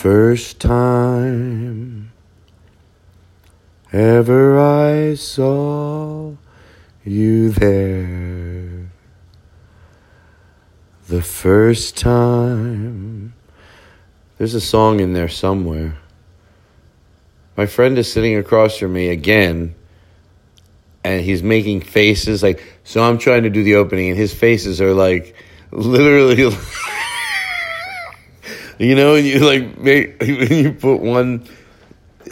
first time ever I saw you there. The first time. There's a song in there somewhere. My friend is sitting across from me again, and he's making faces like. So I'm trying to do the opening, and his faces are like literally. You know, when you like make you put one.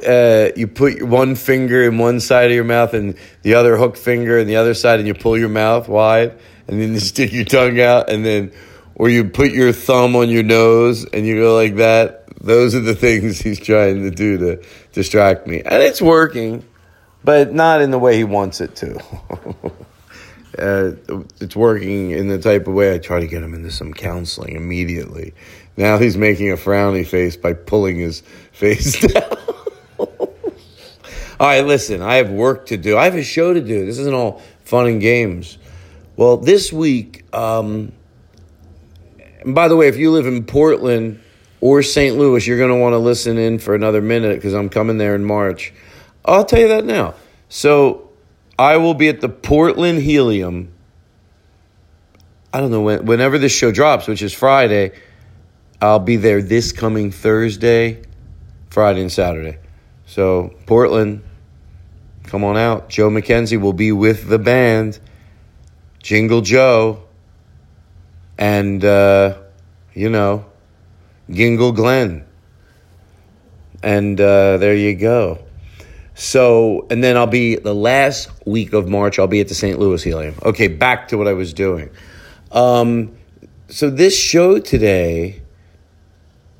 Uh, you put one finger in one side of your mouth and the other hook finger in the other side, and you pull your mouth wide, and then you stick your tongue out, and then, or you put your thumb on your nose and you go like that. Those are the things he's trying to do to distract me, and it's working, but not in the way he wants it to. uh, it's working in the type of way I try to get him into some counseling immediately. Now he's making a frowny face by pulling his face down. all right, listen, I have work to do. I have a show to do. This isn't all fun and games. Well, this week, um, and by the way, if you live in Portland or St. Louis, you're going to want to listen in for another minute because I'm coming there in March. I'll tell you that now. So I will be at the Portland Helium. I don't know when, whenever this show drops, which is Friday. I'll be there this coming Thursday, Friday, and Saturday. So Portland, come on out. Joe McKenzie will be with the band, Jingle Joe, and uh, you know, Gingle Glenn. And uh, there you go. So, and then I'll be the last week of March, I'll be at the St. Louis Helium. Okay, back to what I was doing. Um, so, this show today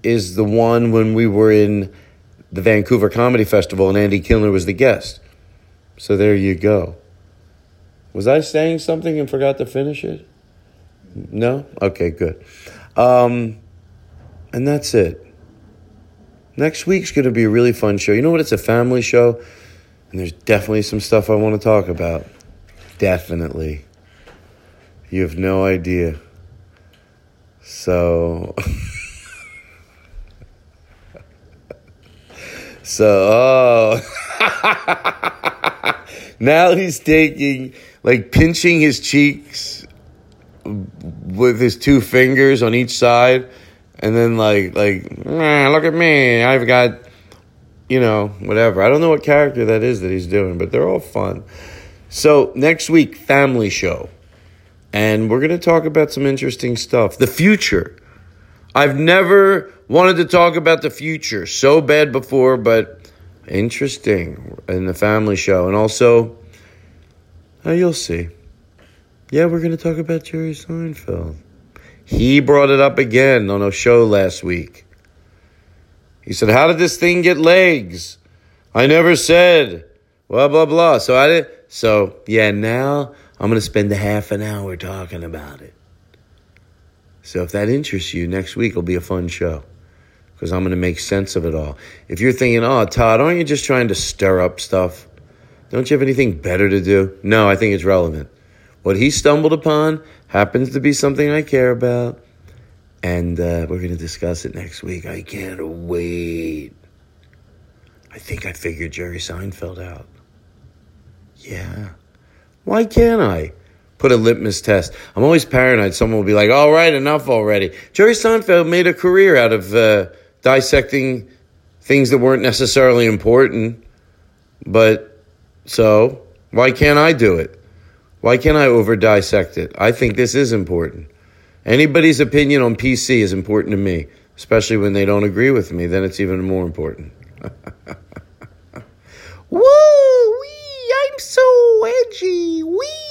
is the one when we were in the Vancouver Comedy Festival and Andy Kindler was the guest. So, there you go. Was I saying something and forgot to finish it? No? Okay, good. Um, and that's it. Next week's going to be a really fun show. You know what? It's a family show, and there's definitely some stuff I want to talk about. Definitely. You have no idea. So. so, oh. now he's taking, like, pinching his cheeks with his two fingers on each side and then like like nah, look at me. I've got you know whatever. I don't know what character that is that he's doing but they're all fun. So next week family show. And we're going to talk about some interesting stuff. The future i've never wanted to talk about the future so bad before but interesting in the family show and also oh, you'll see yeah we're going to talk about jerry seinfeld he brought it up again on a show last week. He said, How did this thing get legs? I never said. Blah, blah, blah. So I did. So, yeah, now I'm going to spend a half an hour talking about it. So if that interests you, next week will be a fun show because I'm going to make sense of it all. If you're thinking, oh, Todd, aren't you just trying to stir up stuff? Don't you have anything better to do? No, I think it's relevant. What he stumbled upon happens to be something I care about, and uh, we're going to discuss it next week. I can't wait. I think I figured Jerry Seinfeld out. Yeah. Why can't I? Put a litmus test. I'm always paranoid. Someone will be like, all right, enough already. Jerry Seinfeld made a career out of uh, dissecting things that weren't necessarily important. But so, why can't I do it? Why can't I over dissect it? I think this is important. Anybody's opinion on PC is important to me, especially when they don't agree with me, then it's even more important. Woo! Wee! I'm so edgy! Wee!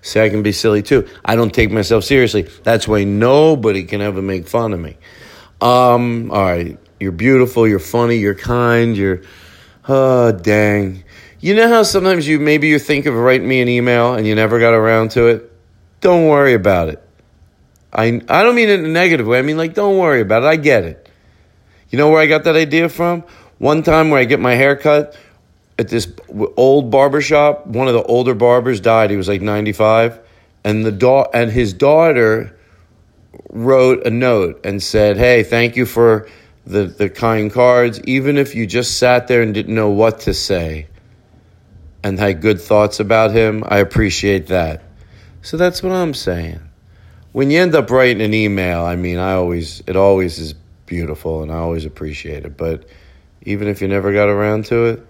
Say I can be silly too. I don't take myself seriously. That's why nobody can ever make fun of me. Um, all right, you're beautiful, you're funny, you're kind, you're oh dang. You know how sometimes you maybe you think of writing me an email and you never got around to it? Don't worry about it. I I don't mean it in a negative way. I mean like don't worry about it. I get it. You know where I got that idea from? One time where I get my hair cut, at this old barber shop. One of the older barbers died. He was like 95. And the da- and his daughter wrote a note and said, "Hey, thank you for the the kind cards. Even if you just sat there and didn't know what to say and had good thoughts about him, I appreciate that." So that's what I'm saying. When you end up writing an email, I mean, I always it always is beautiful and I always appreciate it. But even if you never got around to it,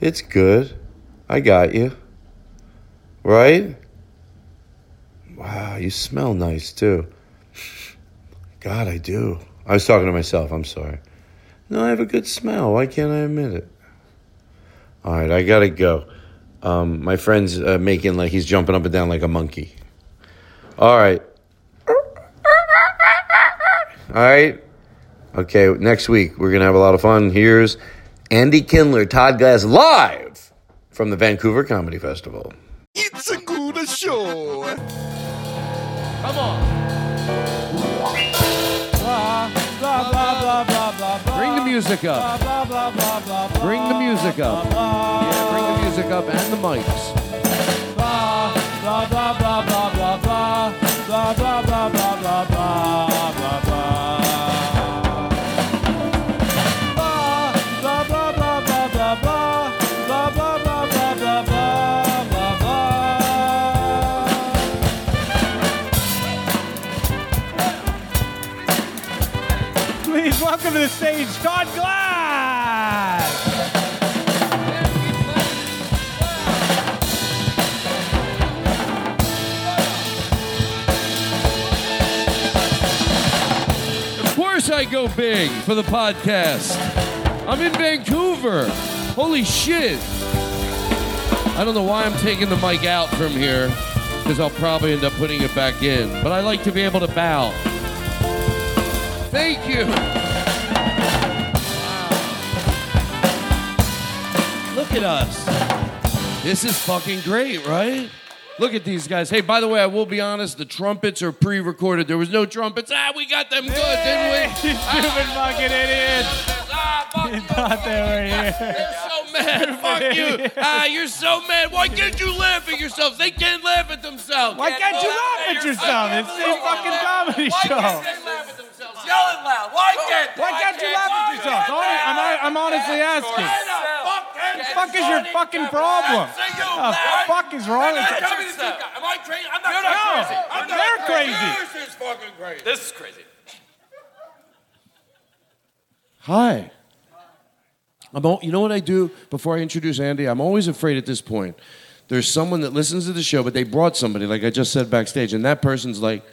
it's good. I got you. Right? Wow, you smell nice too. God, I do. I was talking to myself. I'm sorry. No, I have a good smell. Why can't I admit it? All right, I gotta go. Um, my friend's uh, making like he's jumping up and down like a monkey. All right. All right. Okay, next week we're gonna have a lot of fun. Here's Andy Kindler, Todd Glass live from the Vancouver Comedy Festival. It's a good show. Come on. Bring the music up. Bring the music up. Yeah, bring the music up and the mics. Stage Todd Glass. Of course, I go big for the podcast. I'm in Vancouver. Holy shit. I don't know why I'm taking the mic out from here because I'll probably end up putting it back in. But I like to be able to bow. Thank you. Look at us. This is fucking great, right? Look at these guys. Hey, by the way, I will be honest, the trumpets are pre recorded. There was no trumpets. Ah, we got them good, didn't we? You stupid fucking idiot. Ah, fuck you. Thought they were here. You're so mad. Fuck you. Ah, you're so mad. Why can't you laugh at yourselves? They can't laugh at themselves. Why can't you laugh at yourself? It's a fucking comedy Why show. Why can't they laugh at themselves? Yell it loud. Why can't Why can't you laugh at yourself? I'm, I'm honestly asking. What the fuck is your fucking problem? What the fuck is wrong with you? Am I crazy? I'm not No, crazy. I'm not they're crazy. This is fucking crazy. This is crazy. Hi. I'm all, you know what I do before I introduce Andy? I'm always afraid at this point. There's someone that listens to the show, but they brought somebody, like I just said backstage, and that person's like,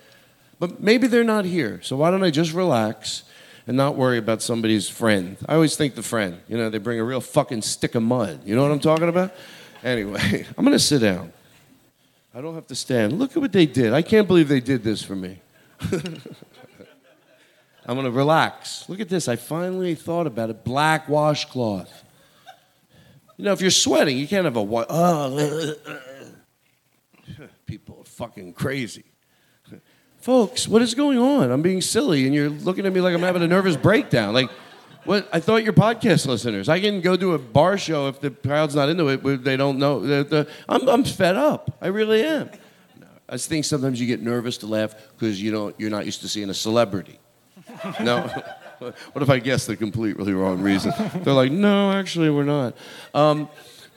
but maybe they're not here. So why don't I just relax and not worry about somebody's friend? I always think the friend. You know, they bring a real fucking stick of mud. You know what I'm talking about? Anyway, I'm going to sit down. I don't have to stand. Look at what they did. I can't believe they did this for me. I'm gonna relax. Look at this. I finally thought about it. Black washcloth. You know, if you're sweating, you can't have a white. Oh, people are fucking crazy. Folks, what is going on? I'm being silly, and you're looking at me like I'm having a nervous breakdown. Like, what? I thought you're podcast listeners. I can go do a bar show if the crowd's not into it. They don't know. The, the, I'm, I'm fed up. I really am. I think sometimes you get nervous to laugh because you don't, you're not used to seeing a celebrity. No, what if I guess the completely wrong reason? They're like, no, actually, we're not. Um,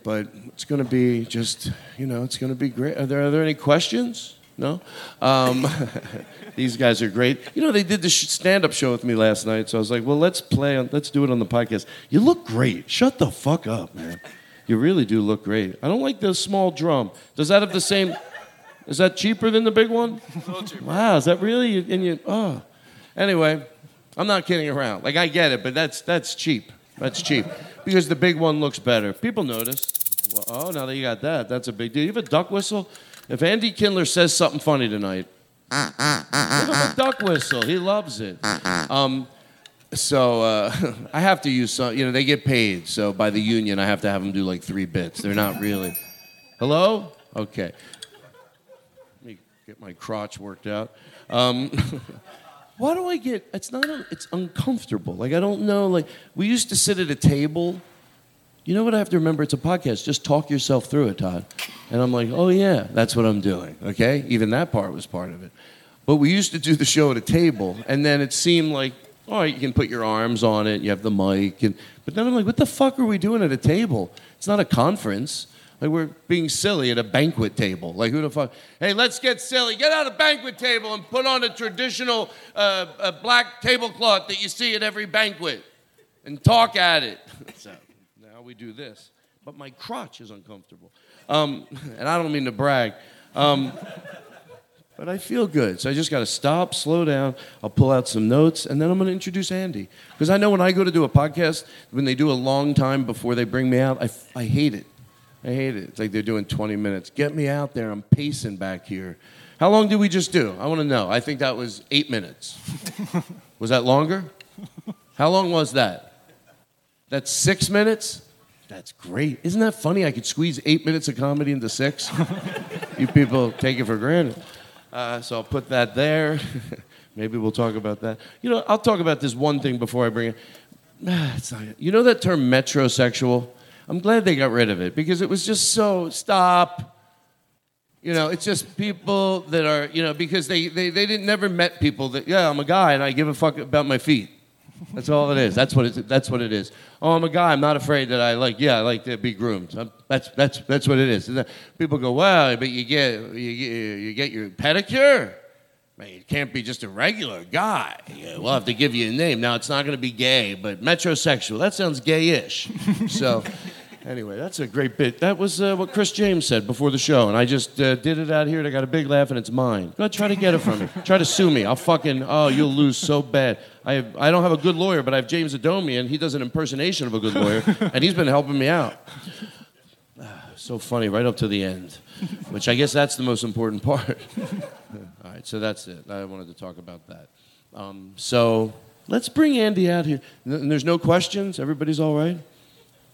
but it's going to be just, you know, it's going to be great. Are there, are there any questions? No? Um, these guys are great. You know, they did the sh- stand up show with me last night, so I was like, well, let's play, on, let's do it on the podcast. You look great. Shut the fuck up, man. You really do look great. I don't like the small drum. Does that have the same. Is that cheaper than the big one? Wow, is that really? And you, oh. Anyway, I'm not kidding around. Like, I get it, but that's, that's cheap. That's cheap. Because the big one looks better. People notice. Well, oh, now that you got that, that's a big deal. You have a duck whistle? If Andy Kindler says something funny tonight, give him a duck whistle. He loves it. Um, so uh, I have to use some. You know, they get paid. So by the union, I have to have them do like three bits. They're not really. Hello? Okay. Let me get my crotch worked out. Um, why do I get? It's not. un- It's uncomfortable. Like I don't know. Like we used to sit at a table. You know what I have to remember? It's a podcast. Just talk yourself through it, Todd. And I'm like, oh yeah, that's what I'm doing. Okay, even that part was part of it. But we used to do the show at a table, and then it seemed like, all right, you can put your arms on it, you have the mic, and but then I'm like, what the fuck are we doing at a table? It's not a conference. Like we're being silly at a banquet table. Like who the fuck? Hey, let's get silly. Get out of a banquet table and put on a traditional uh, uh, black tablecloth that you see at every banquet, and talk at it. so now we do this, but my crotch is uncomfortable, um, and I don't mean to brag. Um, but I feel good. So I just got to stop, slow down. I'll pull out some notes, and then I'm going to introduce Andy. Because I know when I go to do a podcast, when they do a long time before they bring me out, I, I hate it. I hate it. It's like they're doing 20 minutes. Get me out there. I'm pacing back here. How long did we just do? I want to know. I think that was eight minutes. was that longer? How long was that? That's six minutes? That's great. Isn't that funny? I could squeeze eight minutes of comedy into six. you people take it for granted. Uh, so I'll put that there. Maybe we'll talk about that. You know, I'll talk about this one thing before I bring it. Ah, it's not, you know that term metrosexual? I'm glad they got rid of it because it was just so stop. You know, it's just people that are, you know, because they, they, they didn't never met people that, yeah, I'm a guy and I give a fuck about my feet. That's all it is. That's what it, that's what it is. Oh, I'm a guy. I'm not afraid that I like. Yeah, I like to be groomed. I'm- that's that's that's what it is. People go, wow, but you get you you get your pedicure. Man, you can't be just a regular guy. Yeah, we'll have to give you a name. Now it's not going to be gay, but metrosexual. That sounds gayish. so. Anyway, that's a great bit. That was uh, what Chris James said before the show, and I just uh, did it out here, and I got a big laugh, and it's mine. Go ahead, try to get it from me. Try to sue me. I'll fucking, oh, you'll lose so bad. I, have, I don't have a good lawyer, but I have James Adomian. He does an impersonation of a good lawyer, and he's been helping me out. So funny, right up to the end, which I guess that's the most important part. All right, so that's it. I wanted to talk about that. Um, so let's bring Andy out here. And there's no questions? Everybody's all right?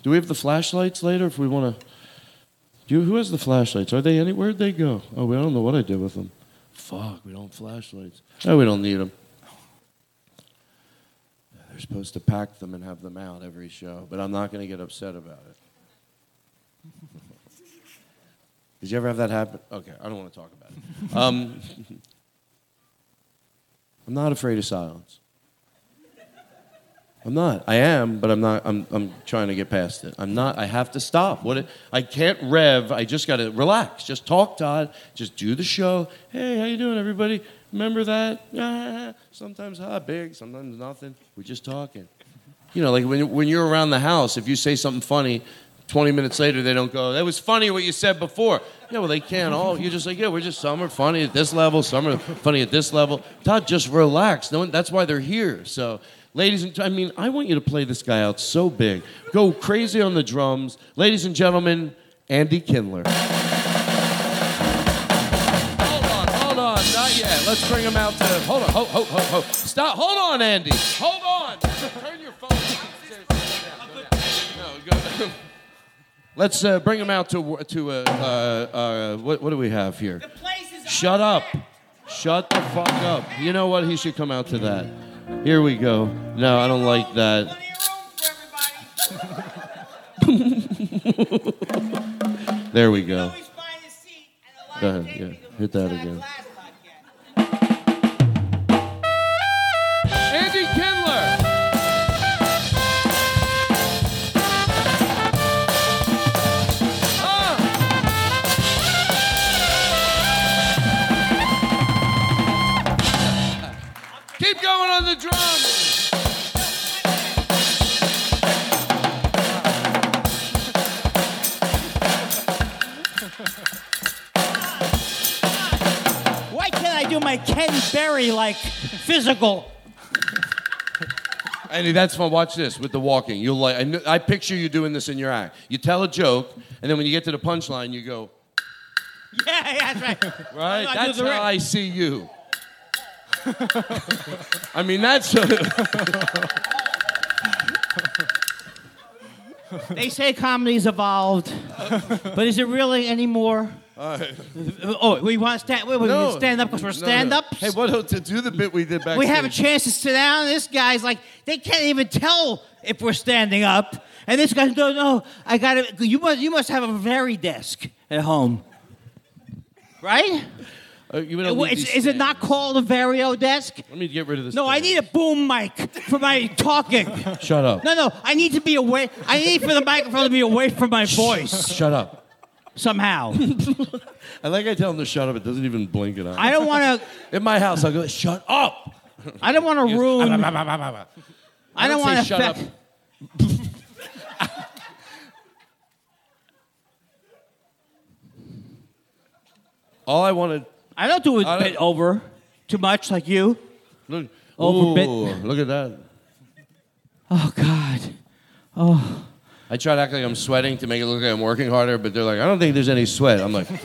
Do we have the flashlights later if we want to? Who has the flashlights? Are they any? Where'd they go? Oh, we don't know what I did with them. Fuck, we don't flashlights. Oh, we don't need them. They're supposed to pack them and have them out every show, but I'm not going to get upset about it. Did you ever have that happen? Okay, I don't want to talk about it. Um, I'm not afraid of silence. I'm not. I am, but I'm not. I'm, I'm trying to get past it. I'm not. I have to stop. What? I can't rev. I just got to relax. Just talk, Todd. Just do the show. Hey, how you doing, everybody? Remember that? Ah, sometimes hot, big. Sometimes nothing. We're just talking. You know, like when when you're around the house, if you say something funny, 20 minutes later they don't go. That was funny what you said before. Yeah, well they can't all. You're just like yeah, we're just some are funny at this level, some are funny at this level. Todd, just relax. No one, that's why they're here. So. Ladies and I mean, I want you to play this guy out so big. Go crazy on the drums. Ladies and gentlemen, Andy Kindler. Hold on, hold on, not yet. Let's bring him out to. Hold on, ho, ho, ho, ho. Stop. Hold on, Andy. Hold on. Turn your phone. Seriously, go down, go down. No, go. Let's uh, bring him out to to uh, uh, uh, what, what do we have here? Shut up. Shut the fuck up. You know what? He should come out to that. Here we go. No, I don't like that. There we go. Go ahead. Yeah, hit that again. The drums. Why can't I do my Ken Berry like physical? Andy, that's fun. Watch this with the walking. You'll like. I, kn- I picture you doing this in your act. You tell a joke, and then when you get to the punchline, you go. Yeah, yeah, that's right. Right. That's the how I see you. I mean, that's. They say comedy's evolved, but is it really anymore? oh, we want to stand. Wait, wait, No. we stand up because we're No, no. stand ups. Hey, what to do the bit we did back? we have a chance to sit down. This guy's like, they can't even tell if we're standing up. And this guy's no, no, I got to. You must, you must have a very desk at home, right? Uh, you Is, is it not called a Vario desk? Let me get rid of this. No, I need a boom mic for my talking. Shut up. No, no, I need to be away. I need for the microphone to be away from my voice Shut up. somehow. I like I tell him to shut up. It doesn't even blink it out. I don't want to. In my house, I'll go. Shut up. I don't want to ruin. I I don't want to shut up. affect. All I wanted. I don't do it I bit don't- over too much like you. Look. Overbit. Ooh, look at that. Oh God. Oh I try to act like I'm sweating to make it look like I'm working harder, but they're like, I don't think there's any sweat. I'm like.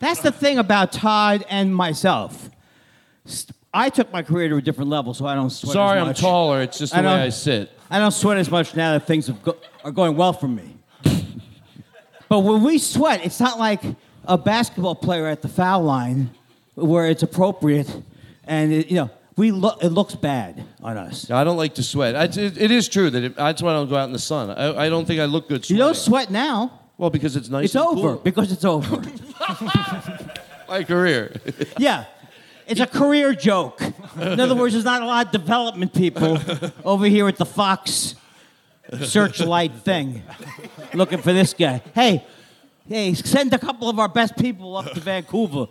That's the thing about Todd and myself. St- I took my career to a different level, so I don't sweat. sorry, as I'm much. taller. It's just the I way don't- I sit. I don't sweat as much now that things have go- are going well for me. But when we sweat, it's not like a basketball player at the foul line where it's appropriate, and it, you know we look. It looks bad on us. I don't like to sweat. I, it, it is true that it, that's why I don't go out in the sun. I, I don't think I look good You sweating. don't sweat now. Well, because it's nice. It's and over cool. because it's over. My career. yeah. It's a career joke. In other words, there's not a lot of development people over here at the Fox Searchlight thing looking for this guy. Hey, hey, send a couple of our best people up to Vancouver.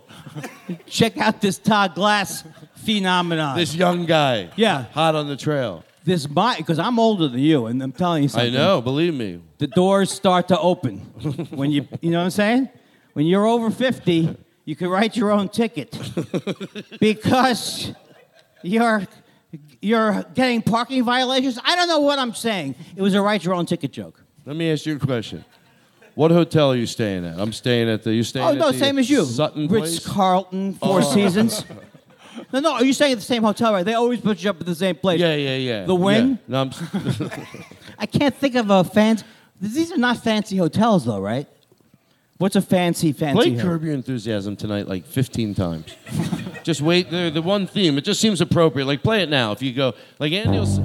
Check out this Todd Glass phenomenon. this young guy. Yeah. Hot on the trail. this my because I'm older than you, and I'm telling you something. I know. Believe me. the doors start to open when you you know what I'm saying? When you're over 50, you can write your own ticket because you're you're getting parking violations. I don't know what I'm saying. It was a write your own ticket joke. Let me ask you a question. What hotel are you staying at? I'm staying at the. You staying Oh at no, the same as you. Sutton Ritz place? Oh. Carlton, Four Seasons. No, no, are you staying at the same hotel, right? They always put you up at the same place. Yeah, yeah, yeah. The Wynn? Yeah. No, I'm, I can't think of a fancy. These are not fancy hotels, though, right? What's a fancy, fancy? play hotel? Curb Your Enthusiasm tonight like 15 times. just wait. The, the one theme. It just seems appropriate. Like play it now. If you go, like Andy will. Say,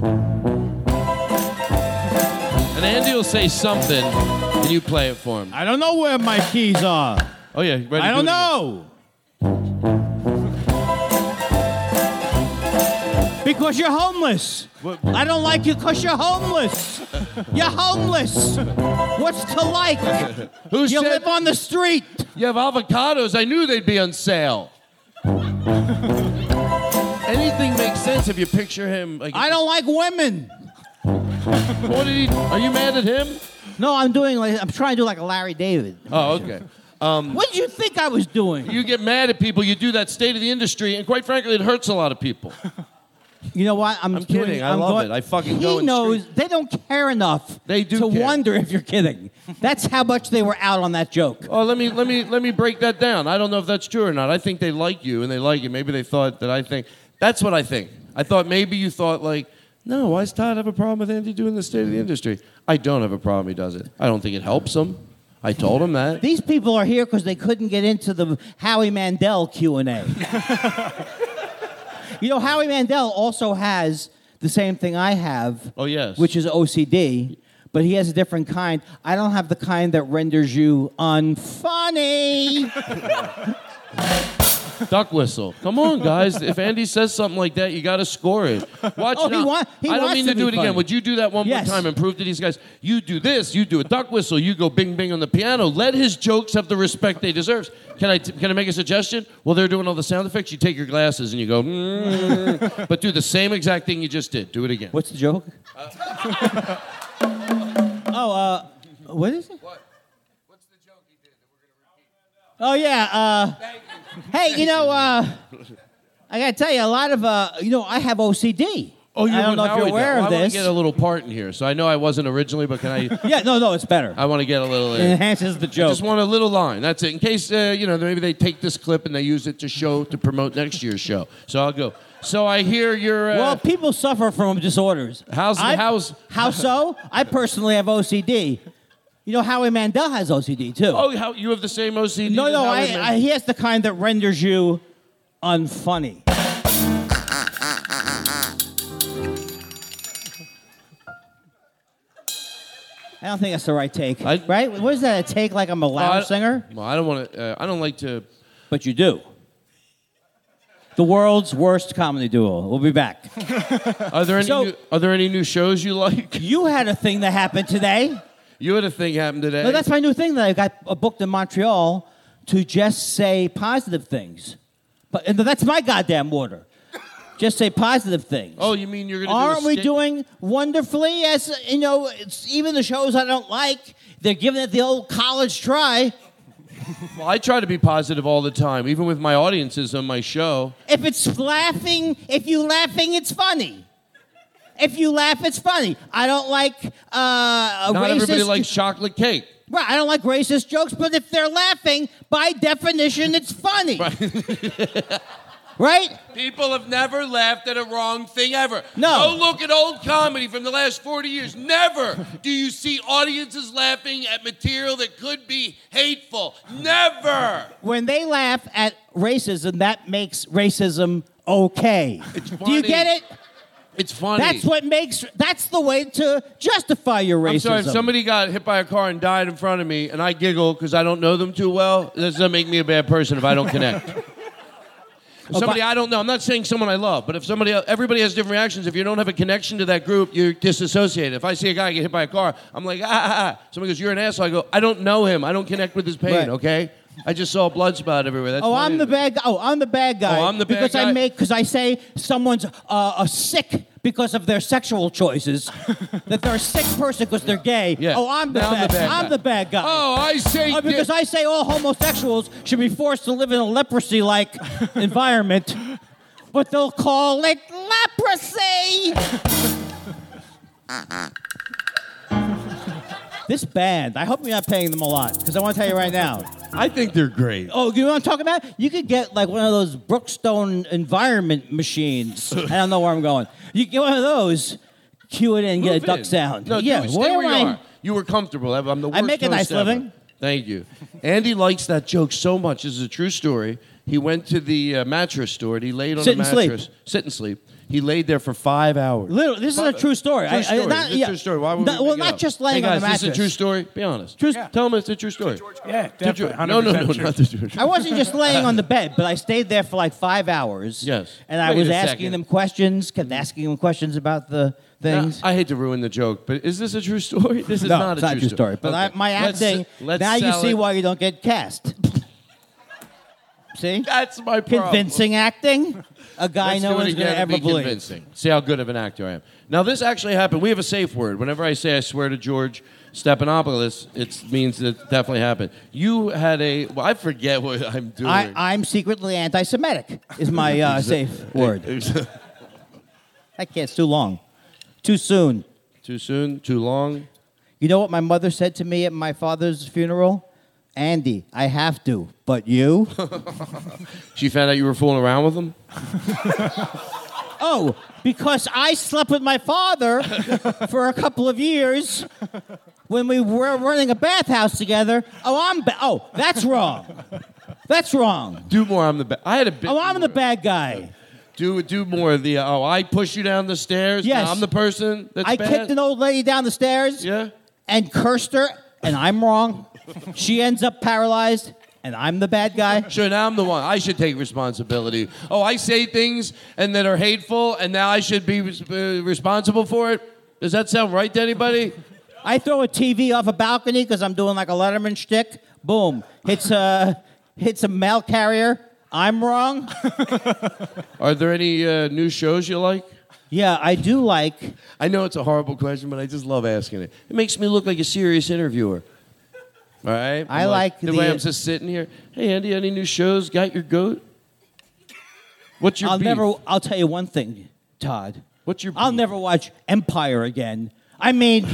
and Andy will say something, and you play it for him. I don't know where my keys are. Oh yeah, ready? I Do don't it again. know. Because you're homeless. What- I don't like you because you're homeless. You're homeless. What's to like? Who You said live on the street. you have avocados? I knew they'd be on sale. Anything makes sense if you picture him. Like, I don't like women. What did he? Are you mad at him? No, I'm doing like I'm trying to do like a Larry David. Oh, okay. Um, what did you think I was doing? You get mad at people. You do that state of the industry, and quite frankly, it hurts a lot of people. You know what? I'm, I'm doing- kidding. I I'm love going- it. I fucking he go and knows scream. they don't care enough. They do to care. wonder if you're kidding. That's how much they were out on that joke. Oh, let me let me let me break that down. I don't know if that's true or not. I think they like you and they like you. Maybe they thought that I think. That's what I think. I thought maybe you thought like, no, why does Todd have a problem with Andy doing the state of the industry? I don't have a problem. He does it. I don't think it helps him. I told him that. These people are here because they couldn't get into the Howie Mandel Q and A. you know, Howie Mandel also has the same thing I have. Oh, yes. which is OCD. But he has a different kind. I don't have the kind that renders you unfunny. Duck whistle. Come on, guys. If Andy says something like that, you got to score it. Watch Oh, he wa- he I don't wants mean to to do be it again. Would you do that one Yes. more time and prove to these guys you do this, you do a duck whistle, you go bing bing on the piano. Let his jokes have the respect they deserve. Can I can I make a suggestion? Well, they're doing all the sound effects. You take your glasses and you go, mm, but do the same exact thing you just did. Do it again. What's the joke? oh, uh, what is it? What? What's the joke he did that we're gonna repeat? Oh yeah. Uh, hey, you know, uh, I gotta tell you, a lot of uh, you know, I have OCD. Oh, you're I don't know if you're aware of I want this. to get a little part in here. So I know I wasn't originally, but can I? yeah, no, no, it's better. I want to get a little. It In. enhances the joke. Just want a little line. That's it. In case uh, you know, maybe they take this clip and they use it to show to promote next year's show. So I'll go. So I hear your. Uh, well, people suffer from disorders. How's- I- how's- how so? I personally have OCD. You know, Howie Mandel has OCD too. oh, how you have the same OCD? no, no, I, I, he has the kind that renders you unfunny. I don't think that's the right take, I- right? What is that? A take like I'm a loud singer? Well, I don't want to. Uh, I don't like to. But you do. The world's worst comedy duo. We'll be back. Are there any? So- new, are there any new shows you like? You had a thing that happened today. You had a thing happen today. No, that's my new thing that I got booked in Montreal to just say positive things. But and that's my goddamn order. Just say positive things. Oh, you mean you're gonna? do a Aren't we skit- doing wonderfully? As you know, it's even the shows I don't like, they're giving it the old college try. Well, I try to be positive all the time, even with my audiences on my show. If it's laughing, if you're laughing, it's funny. If you laugh, it's funny. I don't like uh, a Not racist. everybody likes chocolate cake. Right, I don't like racist jokes, but if they're laughing, by definition, it's funny. Right? People have never laughed at a wrong thing ever. No. Go look at old comedy from the last 40 years. Never do you see audiences laughing at material that could be hateful. Never. When they laugh at racism, that makes racism okay. It's Do you get it? It's funny. That's what makes. That's the way to justify your racism. I'm sorry, if somebody got hit by a car and died in front of me and I giggle because I don't know them too well, that doesn't make me a bad person if I don't connect. Somebody I don't know. I'm not saying someone I love, but if somebody, else, everybody has different reactions. If you don't have a connection to that group, you're disassociated. If I see a guy get hit by a car, I'm like, ah, ah, ah. Somebody goes, you're an asshole. I go, I don't know him. I don't connect with his pain. Right. Okay. I just saw a blood spot everywhere. That's Oh. I'm the bad guy. Oh, I'm the bad guy. Oh, I'm the bad because I make because I say someone's uh, a sick because of their sexual choices. that they're a sick person because they're gay. Yeah. Oh, I'm the Now I'm bad. the bad I'm guy. the bad guy. Oh, I say. Oh, because I say all homosexuals should be forced to live in a leprosy-like environment, but they'll call it leprosy. this band, I hope you're not paying them a lot, because I want to tell you right now. I think they're great. Oh, you know what I'm talking about? You could get like one of those Brookstone environment machines. I don't know where I'm going. You get one of those, cue it in, and get a duck in. sound. No, yeah, dude, stay where where you I? are. You were comfortable. I'm the worst I make a nice host ever. living. Thank you. Andy likes that joke so much. This is a true story. He went to the uh, mattress store and he laid on Sit the and sleep. mattress. Sit and sleep. He laid there for five hours. Literally, this is a true story. True I- I- story. not- This is yeah. a true story. Why would No, we well, not up? just laying hey on guys, the This is a true story. Be honest. True- Tell him it's a true story. Yeah, Did you- definitely. no, no, no, true. not the true. I wasn't just laying on the bed, but I stayed there for like five hours. Yes. And I Wait was asking second. them questions, kept asking them questions about the Now, things. I hate to ruin the joke, but is this a true story? This is no, not it's a not true a true story. But Okay. I, my Let's- acting, let's now you see it. why you don't get cast. see? That's my problem. Convincing acting. A guy Let's no do it one's going again to and ever be believe. convincing. See how good of an actor I am. Now, this actually happened. We have a safe word. Whenever I say I swear to George Stephanopoulos, it means that it definitely happened. You had a. Well, I forget what I'm doing. I, I'm secretly anti-Semitic. Is my uh, safe word. I can't. It's too long. Too soon. Too soon? Too long? You know what my mother said to me at my father's funeral? Andy, I have to, but you? She found out you were fooling around with him? oh, because I slept with my father for a couple of years when we were running a bathhouse together. Oh, I'm ba- oh, that's wrong. That's wrong. Do more. I'm the bad. I had a bit. Oh, I'm the bad guy. Do do more of the. Uh, oh, I push you down the stairs. Yes. Now I'm the person that's I bad. kicked an old lady down the stairs Yeah. and cursed her, and I'm wrong. She ends up paralyzed, and I'm the bad guy. Sure, now I'm the one. I should take responsibility. Oh, I say things and that are hateful, and now I should be res- uh, responsible for it. Does that sound right to anybody? I throw a TV off a balcony because I'm doing like a Letterman shtick. Boom, hits a hits a mail carrier. I'm wrong. Are there any uh, new shows you like? Yeah, I do like. I know it's a horrible question, but I just love asking it. It makes me look like a serious interviewer. All right? I I'm like the, the- way I'm just sitting here. Hey, Andy, any new shows? Got your goat? What's your I'll beef? never. I'll tell you one thing, Todd. What's your I'll never watch Empire again. I mean,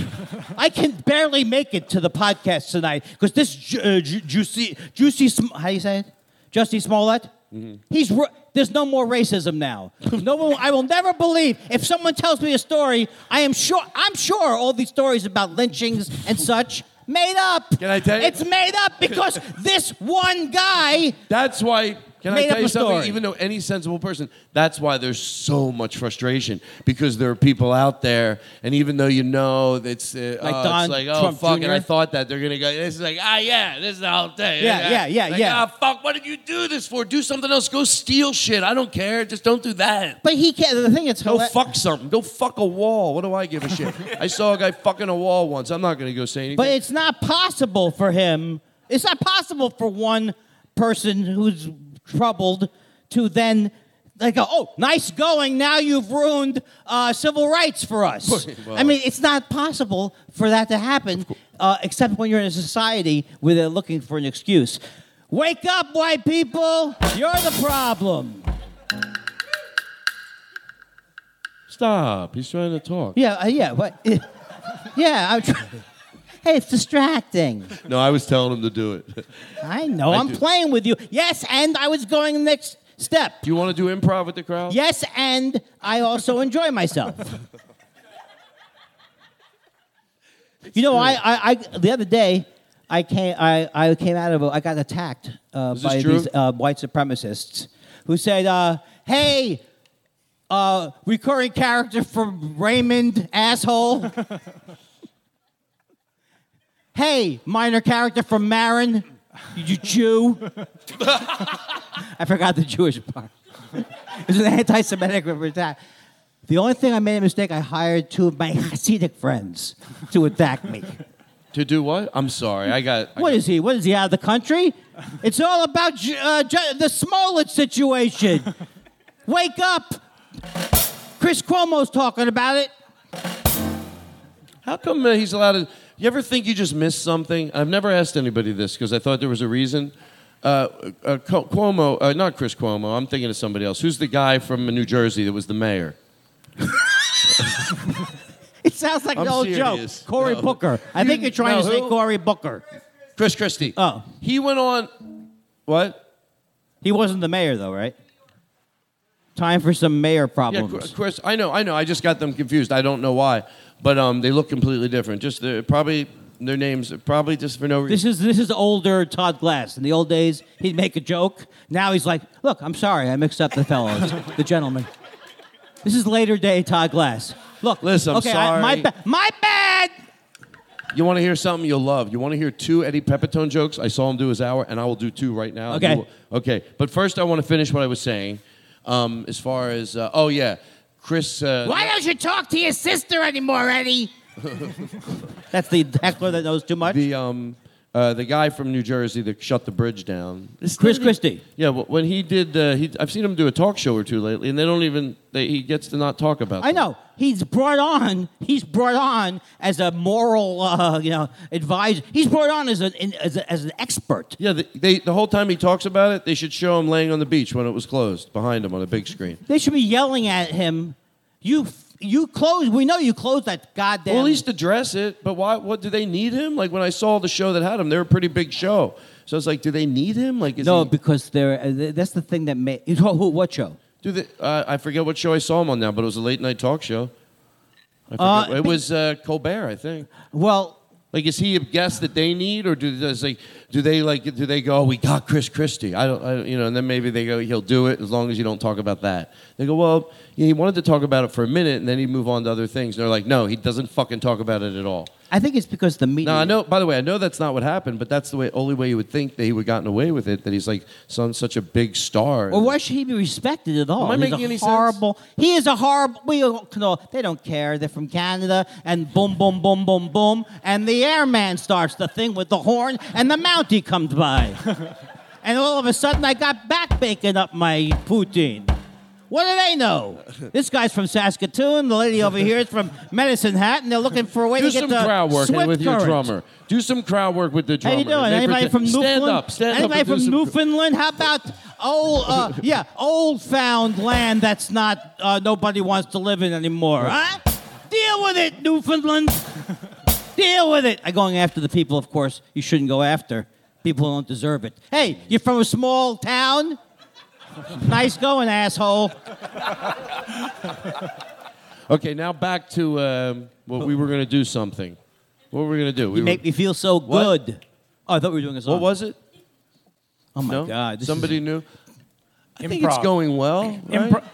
I can barely make it to the podcast tonight because this ju- uh, ju- juicy, juicy, Sm- how you say it, Justy Smollett. Mm-hmm. He's ra- there's no more racism now. No one. I will never believe if someone tells me a story. I am sure. I'm sure all these stories about lynchings and such made up. Can I tell you- It's made up because this one guy. That's why. Can I tell you something? story. Even though any sensible person, that's why there's so much frustration because there are people out there, and even though you know it's uh, Like oh, it's like oh Trump fuck, Jr.? and I thought that they're gonna go. This is like ah yeah, this is the whole thing. Yeah, yeah, yeah, Like, yeah. Ah fuck, what did you do this for? Do something else. Go steal shit. I don't care. Just don't do that. But he can't. The thing is, Go fuck something. Go fuck a wall. What do I give a shit? I saw a guy fucking a wall once. I'm not gonna go say anything. But it's not possible for him. It's not possible for one person who's troubled to then like go, oh, nice going. Now you've ruined uh, civil rights for us. I mean, it's not possible for that to happen, uh, except when you're in a society where they're looking for an excuse. Wake up, white people! You're the problem. Stop. He's trying to talk. Yeah, uh, yeah, but yeah. I'm try- hey, it's distracting. No, I was telling him to do it. I know. I I'm do. playing with you. Yes, and I was going the next step. Do you want to do improv with the crowd? Yes, and I also enjoy myself. you know, I, I, I, the other day, I came, I, I came out of, a, I got attacked uh, by true? these uh, white supremacists who said, uh, "Hey, uh, recurring character from Raymond, asshole." hey, minor character from Maron, you Jew. I forgot the Jewish part. It's an anti-Semitic attack. The only thing I made a mistake, I hired two of my Hasidic friends to attack me. To do what? I'm sorry. I got. I What got- is he? What is he out of the country? It's all about uh, the Smollett situation. Wake up! Chris Cuomo's talking about it. How come uh, he's allowed to? You ever think you just missed something? I've never asked anybody this because I thought there was a reason. Uh, uh, Cuomo, uh, not Chris Cuomo. I'm thinking of somebody else. Who's the guy from New Jersey that was the mayor? It sounds like I'm an old serious. joke. Cory No. Booker. I think you're trying No, to say who? Cory Booker. Chris Christie. Oh. he went on. What? He wasn't the mayor, though, right? Time for some mayor Yeah, problems. Chris. I know. I know. I just got them confused. I don't know why, but um, they look completely different. Just they're probably their names are probably just for no reason. This is this is older Todd Glass. In the old days, he'd make a joke. Now he's like, "Look, I'm sorry, I mixed up the fellows, the gentlemen." This is later day Todd Glass. Look, Listen, I'm okay, I- my sorry. ba- my bad. You want to hear something you'll love? You want to hear two Eddie Pepitone jokes? I saw him do his hour, and I will do two right now. Okay. Will- Okay. But first, I want to finish what I was saying. Um, as far as uh, oh yeah, Chris. Uh, Why don't you talk to your sister anymore, Eddie? That's the heckler that knows too much. the um, uh, the guy from New Jersey that shut the bridge down. Chris Christie. Yeah, well, when he did, uh, he, I've seen him do a talk show or two lately, and they don't even. They, he gets to not talk about. I them. know he's brought on. He's brought on as a moral, uh, you know, advisor. He's brought on as, a, as, a, as an expert. Yeah, the, they, the whole time he talks about it, they should show him laying on the beach when it was closed behind him on a big screen. They should be yelling at him. You, you closed. We know you closed that goddamn. Well, at least address it. But why? What do they need him? Like when I saw the show that had him, they were a pretty big show. So it's like, do they need him? Like, is no, he, because they're. Uh, that's the thing that made. Who, who, what show? do they, uh, I forget what show I saw him on now, but it was a late night talk show. I Uh, it was uh, Colbert, I think. Well, Like, is he a guest that they need, or do does like do they like do they go? Oh, we got Chris Christie. I don't, I, you know, and then maybe they go, he'll do it as long as you don't talk about that. They go, well, he wanted to talk about it for a minute, and then he'd move on to other things. And they're like, no, he doesn't fucking talk about it at all. I think it's because the media. No, I know. By the way, I know that's not what happened, but that's the way, only way you would think that he would have gotten away with it. That he's like some such a big star. Well, why should he be respected at all? Am I He's making a any sense? horrible. He is a horrible. We don't know. They don't care. They're from Canada, and boom, boom, boom, boom, boom, and the airman starts the thing with the horn, and the Mountie comes by, and all of a sudden I got back bacon up my poutine. What do they know? This guy's from Saskatoon. The lady over here is from Medicine Hat, and they're looking for a way Do to get some the crowd work Swift with your current. drummer. Do some crowd work with the drummer. How drummer. you doing? They Anybody pretend- from stand Newfoundland? up. Stand Anybody up. and do from some- Newfoundland? How about old? Uh, yeah, old found land that's not uh, nobody wants to live in anymore. Huh? Deal with it, Newfoundland. Deal with it. I'm going after the people, of course. You shouldn't go after people who don't deserve it. Hey, you're from a small town. Nice going, asshole. Okay, now back to um, what we were going to do. Something. What were we going to do? We You were- make me feel so What? good. Oh, I thought we were doing a song. what was it? Oh my no? God! Somebody is, knew. I think it's going well. Right? Impro-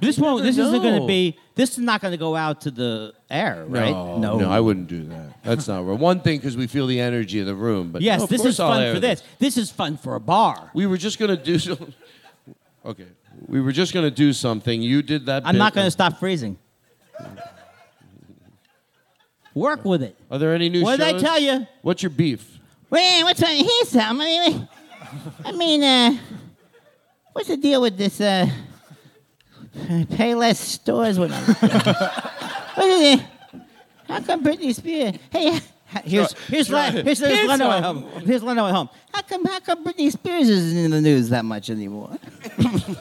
this won't. This isn't going know. to be. This is not going to go out to the air, right? No, no, I wouldn't do that. That's not right. One thing because we feel the energy of the room, but Yes, no, of this course is I'll fun air for this. This is fun for a bar. We were just gonna do some. Okay, we were just gonna do something. You did that. I'm bit. not going to stop freezing. Work with it. Are there any new What did I shows? tell you? What's your beef? Wait, what's on here's something. I mean, I mean, uh, what's the deal with this? Uh, pay less stores with what is it? How come Britney Spears? Hey, here's here's Le- here's, here's Here's Leno at home. Here's Leno at home. How come how come Britney Spears isn't in the news that much anymore?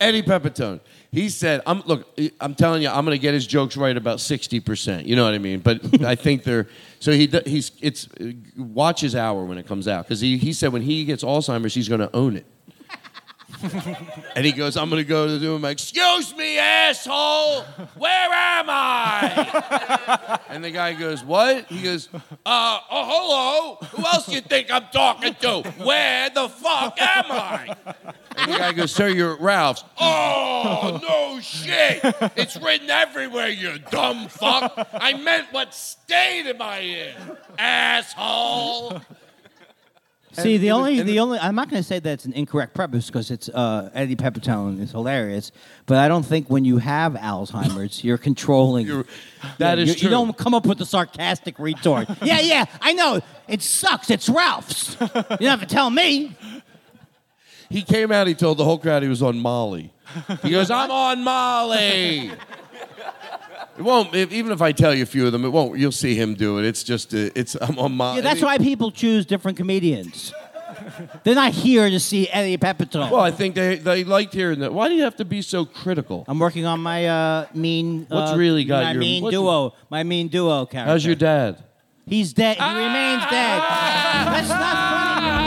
Eddie Pepitone. He said, "I'm look. I'm telling you, I'm going to get his jokes right about sixty percent. You know what I mean? But I think they're so he he's it's watch his hour when it comes out because he he said when he gets Alzheimer's, he's going to own it. and he goes, I'm going to go to the room. Excuse me, asshole. Where am I? and the guy goes, What? He goes, Uh, oh, hello. Who else do you think I'm talking to? Where the fuck am I? And the guy goes, Sir, you're at Ralph's. Oh, no shit. It's written everywhere, you dumb fuck. I meant what state am I in? Asshole. See, the only, the only, I'm not going to say that's an incorrect premise because it's uh, Eddie Pepitone is hilarious, but I don't think when you have Alzheimer's, you're controlling. You're- that Yeah, is you, true. You don't come up with the sarcastic retort. yeah, yeah, I know. It sucks. It's Ralph's. You don't have to tell me. He came out, he told the whole crowd he was on Molly. He goes, I'm on Molly. It won't, if, even if I tell you a few of them, it won't, you'll see him do it. It's just, uh, it's, I'm. Yeah, that's why people choose different comedians. They're not here to see Eddie Pepitone. Well, I think they, they liked hearing that. Why do you have to be so critical? I'm working on my uh, mean. What's uh, really got my your- mean what's- duo? My mean duo character. How's your dad? He's dead. He remains dead. That's not funny.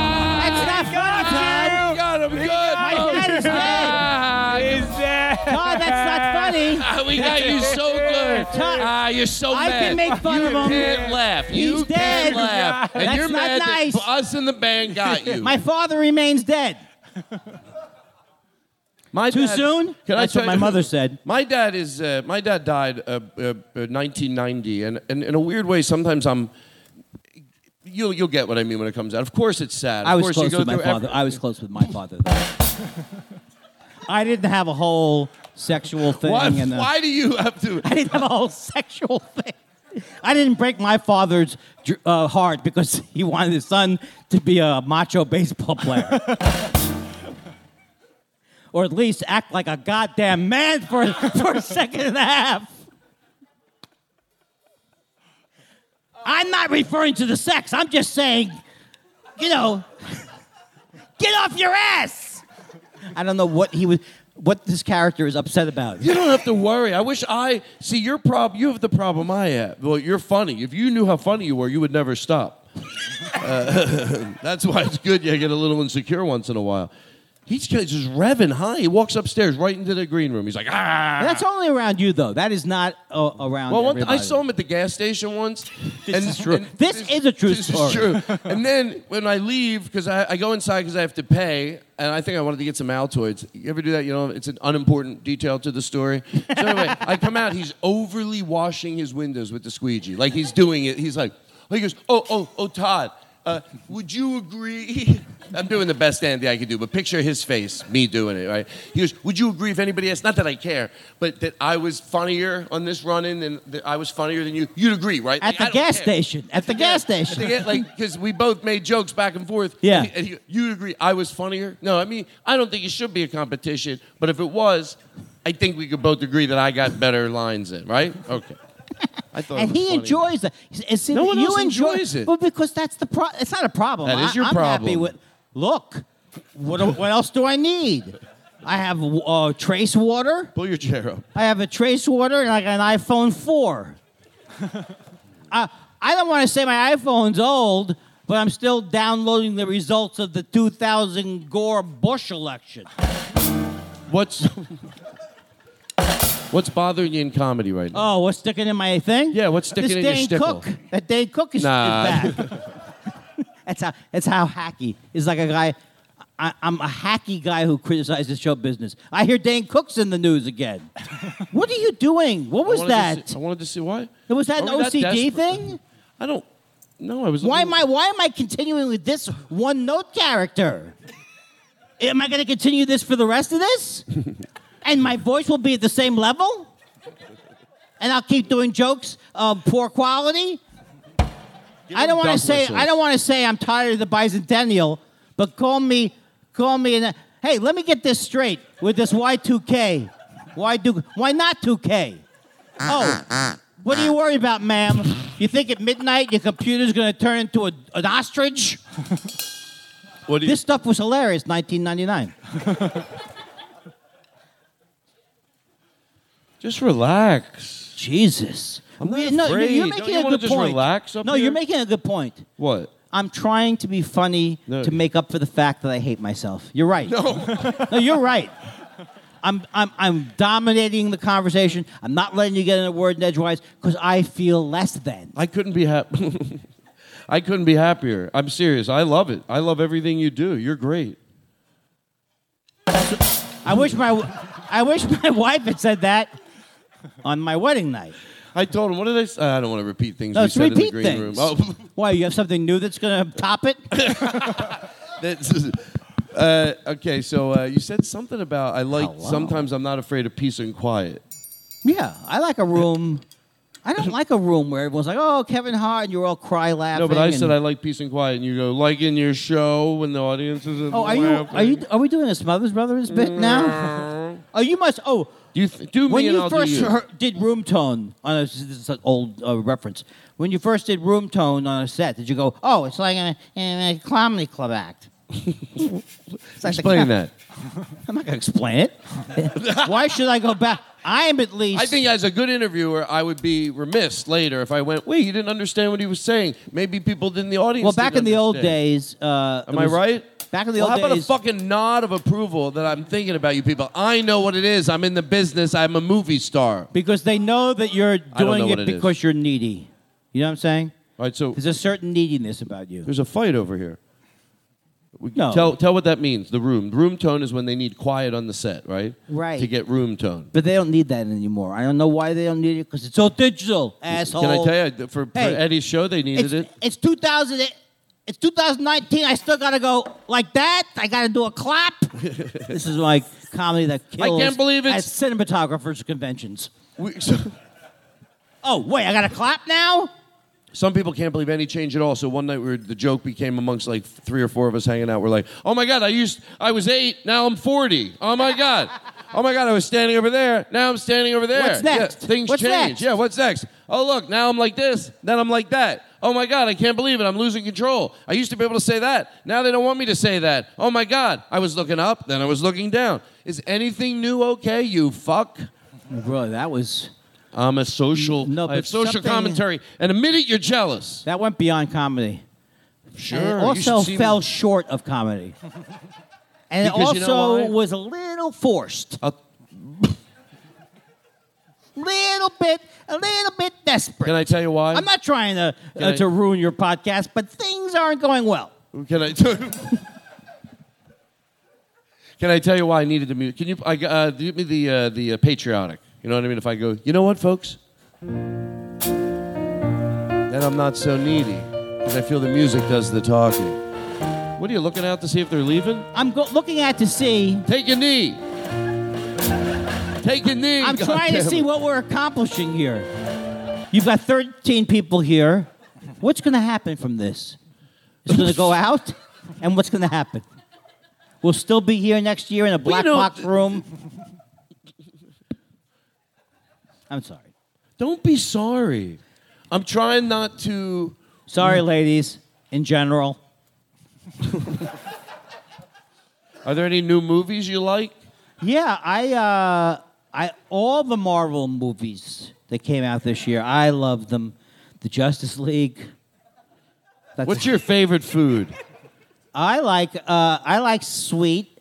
Good. Todd, Ah, you're so I mad. can make fun you of him. can't laugh. you He's can't dead. laugh. And That's you're not mad nice. that us in the band got you. My father remains dead. My Too dad- soon? Can I That's tell what my you- mother said. My dad is. Uh, my dad died uh, uh, uh, 1990, and, and in a weird way, sometimes I'm. You'll you'll get what I mean when it comes out. Of course, it's sad. I was course, close you go with my through father. every- I was close with my father. I didn't have a whole sexual thing. Why, and, uh, why do you have to? I didn't have a whole sexual thing. I didn't break my father's uh, heart because he wanted his son to be a macho baseball player. or at least act like a goddamn man for, for a second and a half. I'm not referring to the sex. I'm just saying, you know, get off your ass. I don't know what he was, what this character is upset about. You don't have to worry. I wish I see your problem. You have the problem I have. Well, you're funny. If you knew how funny you were, you would never stop. Uh, that's why it's good. You get a little insecure once in a while. He's just revving high. He walks upstairs right into the green room. He's like, ah. That's only around you, though. That is not uh, around. Well, one, I everybody. saw him at the gas station once. This is true. This is a true this story. is true. and then when I leave, because I, I go inside because I have to pay, and I think I wanted to get some Altoids. You ever do that? You know, it's an unimportant detail to the story. So anyway, I come out. He's overly washing his windows with the squeegee, like he's doing it. He's like, he goes, oh, oh, oh, Todd. Uh, would you agree? I'm doing the best Andy I could do, but picture his face, me doing it, right? He goes, Would you agree if anybody else, not that I care, but that I was funnier on this run-in and that I was funnier than you? You'd agree, right? At Like, the gas station. At the gas station. At the ga- like, because we both made jokes back and forth. Yeah. And he- and he- you'd agree I was funnier? No, I mean, I don't think it should be a competition, but if it was, I think we could both agree that I got better lines in, right? Okay. I thought it and he funny. enjoys that. It's- No one you else enjoy, enjoys it. Well, because that's the pro- It's not a problem. That is I- your I'm Happy problem. with. Look, what, what else do I need? I have uh, trace water. Pull your chair up. I have a trace water and I got an iPhone 4. uh, I don't want to say my iPhone's old, but I'm still downloading the results of the 2000 Gore Bush election. What's What's bothering you in comedy right now? Oh, what's sticking in my thing? Yeah, what's sticking this in your Dane stickle? Cook. That Dane Cook is, Nah. is back. that's how. That's how hacky. Is like a guy. I, I'm a hacky guy who criticizes show business. I hear Dane Cook's in the news again. what are you doing? What was to that? see- I wanted to see why. was that an Are that OCD thing? I don't. No, I was. Why am I? Why am I continuing with this one note character? Am I going to continue this for the rest of this? and my voice will be at the same level? And I'll keep doing jokes of poor quality? I don't want to say. I don't want to say I'm tired of the bicentennial, but call me call me and hey, let me get this straight with this Y2K. Why do why not 2K? Uh, oh, uh, uh, what are you worried about, ma'am? You think at midnight your computer's going to turn into a, an ostrich? What you? This stuff was hilarious, 1999. just relax. Jesus. I'm not We- no, you're- afraid. you're Don't making you a wanna good just point. relax up no, here? you're making a good point. What? I'm trying to be funny No. to make up for the fact that I hate myself. You're right. No, no you're right. I'm, I'm, I'm dominating the conversation. I'm not letting you get in a word in edgewise because I feel less than. I couldn't be happy. I couldn't be happier. I'm serious. I love it. I love everything you do. You're great. I wish my, I wish my wife had said that on my wedding night. I told him. What did I? Say? I don't want to repeat things No, we it's said repeat in the green things. room. Oh, Why, you have something new that's going to top it? uh, okay. So uh, you said something about I like. Hello. Sometimes I'm not afraid of peace and quiet. Yeah, I like a room. I don't like a room where everyone's like, "Oh, Kevin Hart," and you're all cry laughing. No, but I and- said I like peace and quiet, and you go like in your show when the audience is. Oh, are you? Are you? Are we doing a Smothers Brothers bit now? Oh, you must. Oh, Do you th- do me when and you I'll first do you. heard- did room tone on a, this is an old uh, reference. When you first did room tone on a set, did you go, "Oh, it's like a, a comedy club act"? It's like the Explain that. I'm not gonna explain it. Why should I go back? I'm at least. I think as a good interviewer, I would be remiss later if I went, wait, you didn't understand what he was saying. Maybe people in the audience. Well, back in didn't the old understand. days. Uh, Am I right? Back in the well, old how about a fucking nod of approval that I'm thinking about you people? I know what it is. I'm in the business. I'm a movie star. Because they know that you're doing it it is. because you're needy. You know what I'm saying? All right, so There's a certain neediness about you. there's a fight over here. We, No. Tell tell what that means. The room. Room tone is when they need quiet on the set, right? Right. To get room tone. But they don't need that anymore. I don't know why they don't need it because it's all digital, asshole. Can I tell you for, for Eddie's show they needed It's, it? it's 2000. It's 2019. I still gotta go like that. I gotta do a clap. this is like comedy that kills. can't believe at cinematographers conventions. We, so, Oh wait, I gotta clap now. some people can't believe any change at all. So one night we were, the joke became amongst like three or four of us hanging out. We're like, "Oh my god, I used I was eight, now I'm 40. Oh my god, oh my god, I was standing over there, now I'm standing over there. What's next? Yeah, things What's change. next? Yeah, what's next? Oh look, now I'm like this, then I'm like that. Oh my god, I can't believe it. I'm losing control. I used to be able to say that. Now they don't want me to say that. Oh my god, I was looking up, then I was looking down. Is anything new okay? You fuck. Bro, that was I'm a social. No, I have but social commentary, and admit it, you're jealous. that went beyond comedy. Sure. And it also see me- fell short of comedy. And it Because you know also was a little forced. I'll- little bit, a little bit desperate. Can I tell you why? I'm not trying to uh, I- to ruin your podcast, but things aren't going well. Can I? Can I tell you why I needed to mute? Can you I, uh, give me the uh, the uh, patriotic? You know what I mean? If I go, you know what, folks? Then I'm not so needy because I feel the music does the talking. What are you looking out to see if they're leaving? I'm go- looking at to see. Take a knee. Take a knee. I'm God trying to see what we're accomplishing here. You've got 13 people here. What's going to happen from this? It's going to go out, and what's going to happen? We'll still be here next year in a black know- box room. I'm sorry. Don't be sorry. I'm trying not to. Sorry, ladies, in general. Are there any new movies you like? Yeah, I, uh, I, all the Marvel movies that came out this year, I love them. The Justice League. That's What's your favorite food? I like uh, I like sweet,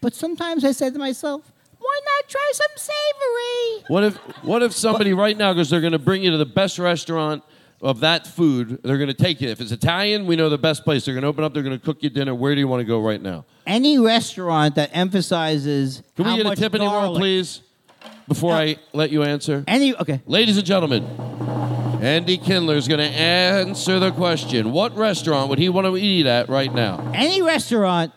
but sometimes I say to myself, why not try some savory? What if what if somebody right now goes, they're going to bring you to the best restaurant of that food. They're going to take you. If it's Italian, we know the best place. They're going to open up. They're going to cook you dinner. Where do you want to go right now? Any restaurant that emphasizes Can we get a roll, garlic- please, before I let you answer? Any okay? Ladies and gentlemen, Andy Kindler is going to answer the question. What restaurant would he want to eat at right now? Any restaurant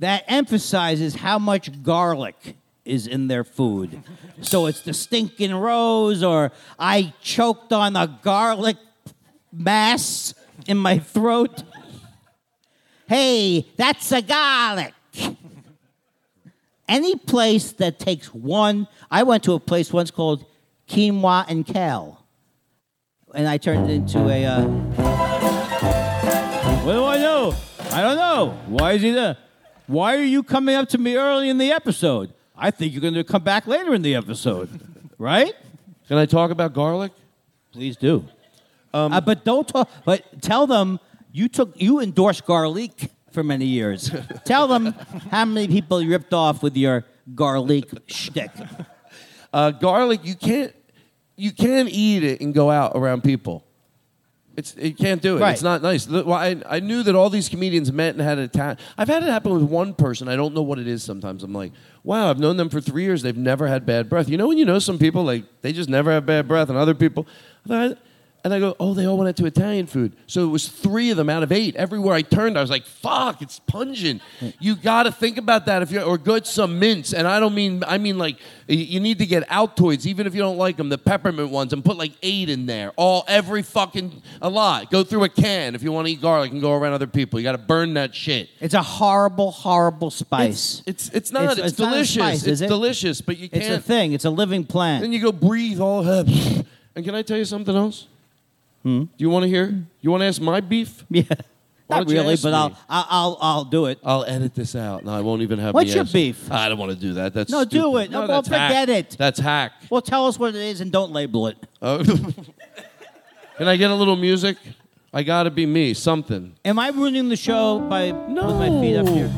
that emphasizes how much garlic is in their food. So it's the stinking rose, or I choked on a garlic mass in my throat. Hey, that's a garlic. Any place that takes one, I went to a place once called Quinoa and Kale, and I turned it into a. Uh, what do I know? I don't know. Why is he there? Why are you coming up to me early in the episode? I think you're going to come back later in the episode, right? Can I talk about garlic? Please do. Uh, but don't talk. But tell them you took you endorsed garlic for many years. tell them how many people you ripped off with your garlic shtick. Uh, garlic, you can't you can't eat it and go out around people. It's you can't do it. Right. It's not nice. Well, I, I knew that all these comedians met and had a ta- I've had it happen with one person. I don't know what it is. Sometimes I'm like, wow, I've known them for three years. They've never had bad breath. You know when you know some people like they just never have bad breath, and other people, and I go, oh, they all went out to Italian food. So it was three of them out of eight. Everywhere I turned, I was like, fuck, it's pungent. You got to think about that if you're or good some mints. And I don't mean I mean like you need to get Altoids, even if you don't like them, the peppermint ones, and put like eight in there. All every fucking a lot. Go through a can if you want to eat garlic and go around other people. You got to burn that shit. It's a horrible, horrible spice. It's it's, it's not. It's, It's- it's not delicious. spice, is it's it? delicious, but you It's a thing. It's a living plant. Then you go breathe all. And can I tell you something else? Hmm? Do you want to hear? You want to ask my beef? yeah. Why Not don't you really, ask but I'll, me? I'll I'll I'll do it. I'll edit this out. No, I won't even have. What's the your answer. beef? I don't want to do that. That's No, do stupid. it. No, well, that's hack. forget it. That's hack. Well, tell us what it is and don't label it. Oh. Can I get a little music? I gotta be me. Something. Am I ruining the show by with my feet up here?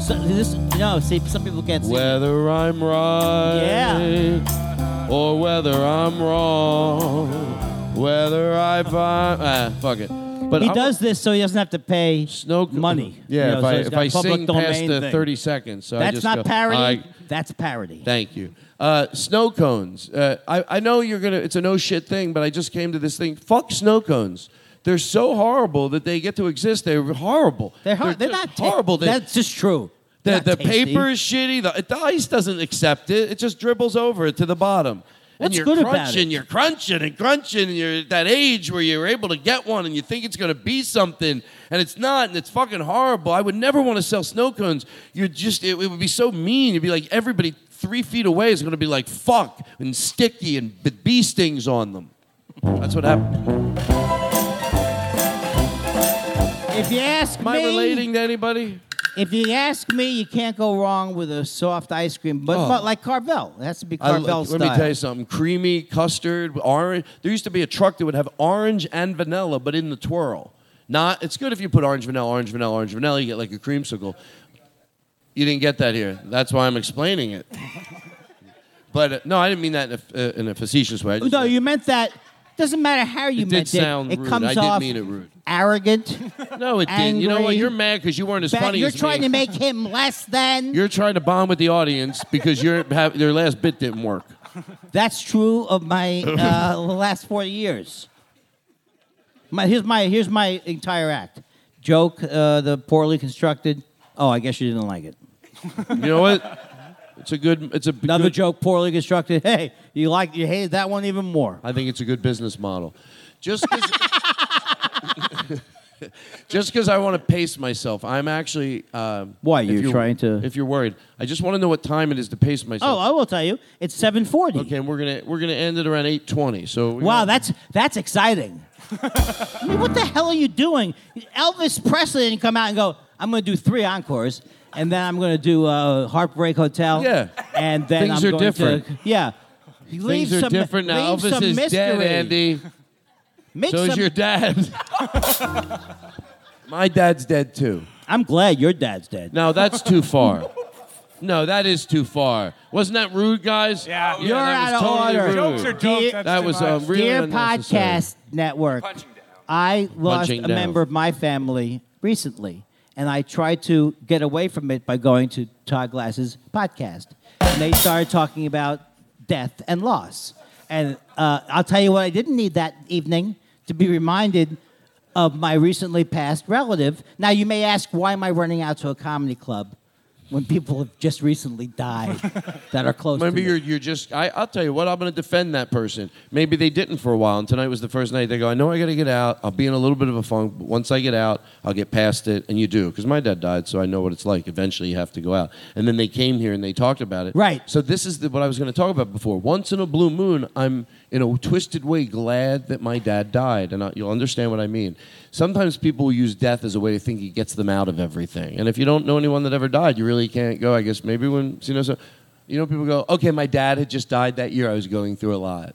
So, this, no, see, some people can't see. me. Whether I'm right Yeah. Or whether I'm wrong, whether I find ah fuck it. But He I'm- does this so he doesn't have to pay Snow money. Yeah, You know, if so I if I sing past the thing. 30 seconds, so I That's just not go, parody. I- That's parody. Thank you. Uh, snow cones. Uh, I, I know you're gonna. It's a no shit thing, but I just came to this thing. Fuck snow cones. They're so horrible that they get to exist. They're horrible. They're, hor- they're, just not horrible. They- That's just true. The the tasty. paper is shitty. The, the ice doesn't accept it. It just dribbles over it to the bottom. and What's you're good about crunching, you're crunching and crunching, and you're at that age where you're able to get one and you think it's gonna be something, and it's not, and it's fucking horrible. I would never want to sell snow cones. You're just it, it would be so mean. You'd be like everybody three feet away is gonna be like fuck and sticky and bee stings on them. That's what happened. If you ask Am I me, relating to anybody? If you ask me, you can't go wrong with a soft ice cream, but, Oh. but like Carvel, it has to be I Carvel style. let me tell you something. Creamy custard, orange. There used to be a truck that would have orange and vanilla, but in the twirl. Not. It's good if you put orange vanilla, orange vanilla, orange vanilla. You get like a creamsicle. You didn't get that here. That's why I'm explaining it. But uh, no, I didn't mean that in a, uh, in a facetious way. No, meant- you meant that. Doesn't matter how you It did meant sound it. It rude. comes I did off mean it rude. arrogant. no, it didn't. You know what? angry, You're mad because you weren't as bad- funny You're as trying me. to make him less than. You're trying to bond with the audience because your have, their last bit didn't work. That's true of my uh, last four years. My, here's my here's my entire act. Joke, uh, the poorly constructed. Oh, I guess you didn't like it. You know what? It's a good. It's a Another good, joke, poorly constructed. Hey, you like you hated that one even more. I think it's a good business model. Just because. Just because I want to pace myself, I'm actually. Uh, Why, if you're trying to- If you're worried, I just want to know what time it is to pace myself. Oh, I will tell you, it's seven forty. Okay, and we're gonna we're gonna end it around eight twenty. So Wow, that's that's exciting. I mean, what the hell are you doing? Elvis Presley didn't come out and go, "I'm going to do three encores, and then I'm going to do uh, Heartbreak Hotel." Yeah. and then Things I'm are going different. To, yeah, Leave things are some, different now. leave Elvis some is mystery. dead, Andy. Make So is some- your dad. My dad's dead too. I'm glad your dad's dead. No, that's too far. No, that is too far. Wasn't that rude, guys? Yeah. You're that out was of totally order. rude. Jokes are jokes. Dear- That's That too was, much. um, really Dear unnecessary. Podcast Network, I lost Punching a down. member of my family recently, and I tried to get away from it by going to Todd Glass's podcast. And they started talking about death and loss. And uh, I'll tell you what I didn't need that evening to be reminded of my recently passed relative. Now, you may ask, why am I running out to a comedy club when people have just recently died that are close Maybe to you're you're just. I, I'll tell you what. I'm going to defend that person. Maybe they didn't for a while, and tonight was the first night. They go, I know I got to get out. I'll be in a little bit of a funk, but once I get out, I'll get past it. And you do, because my dad died, so I know what it's like. Eventually, you have to go out. And then they came here and they talked about it. Right. So this is the, what I was going to talk about before. Once in a blue moon, I'm in a twisted way glad that my dad died, and I, you'll understand what I mean. Sometimes people use death as a way to think he gets them out of everything. And if you don't know anyone that ever died, you really can't go. I guess maybe when you know so. You know, people go, okay, my dad had just died that year. I was going through a lot.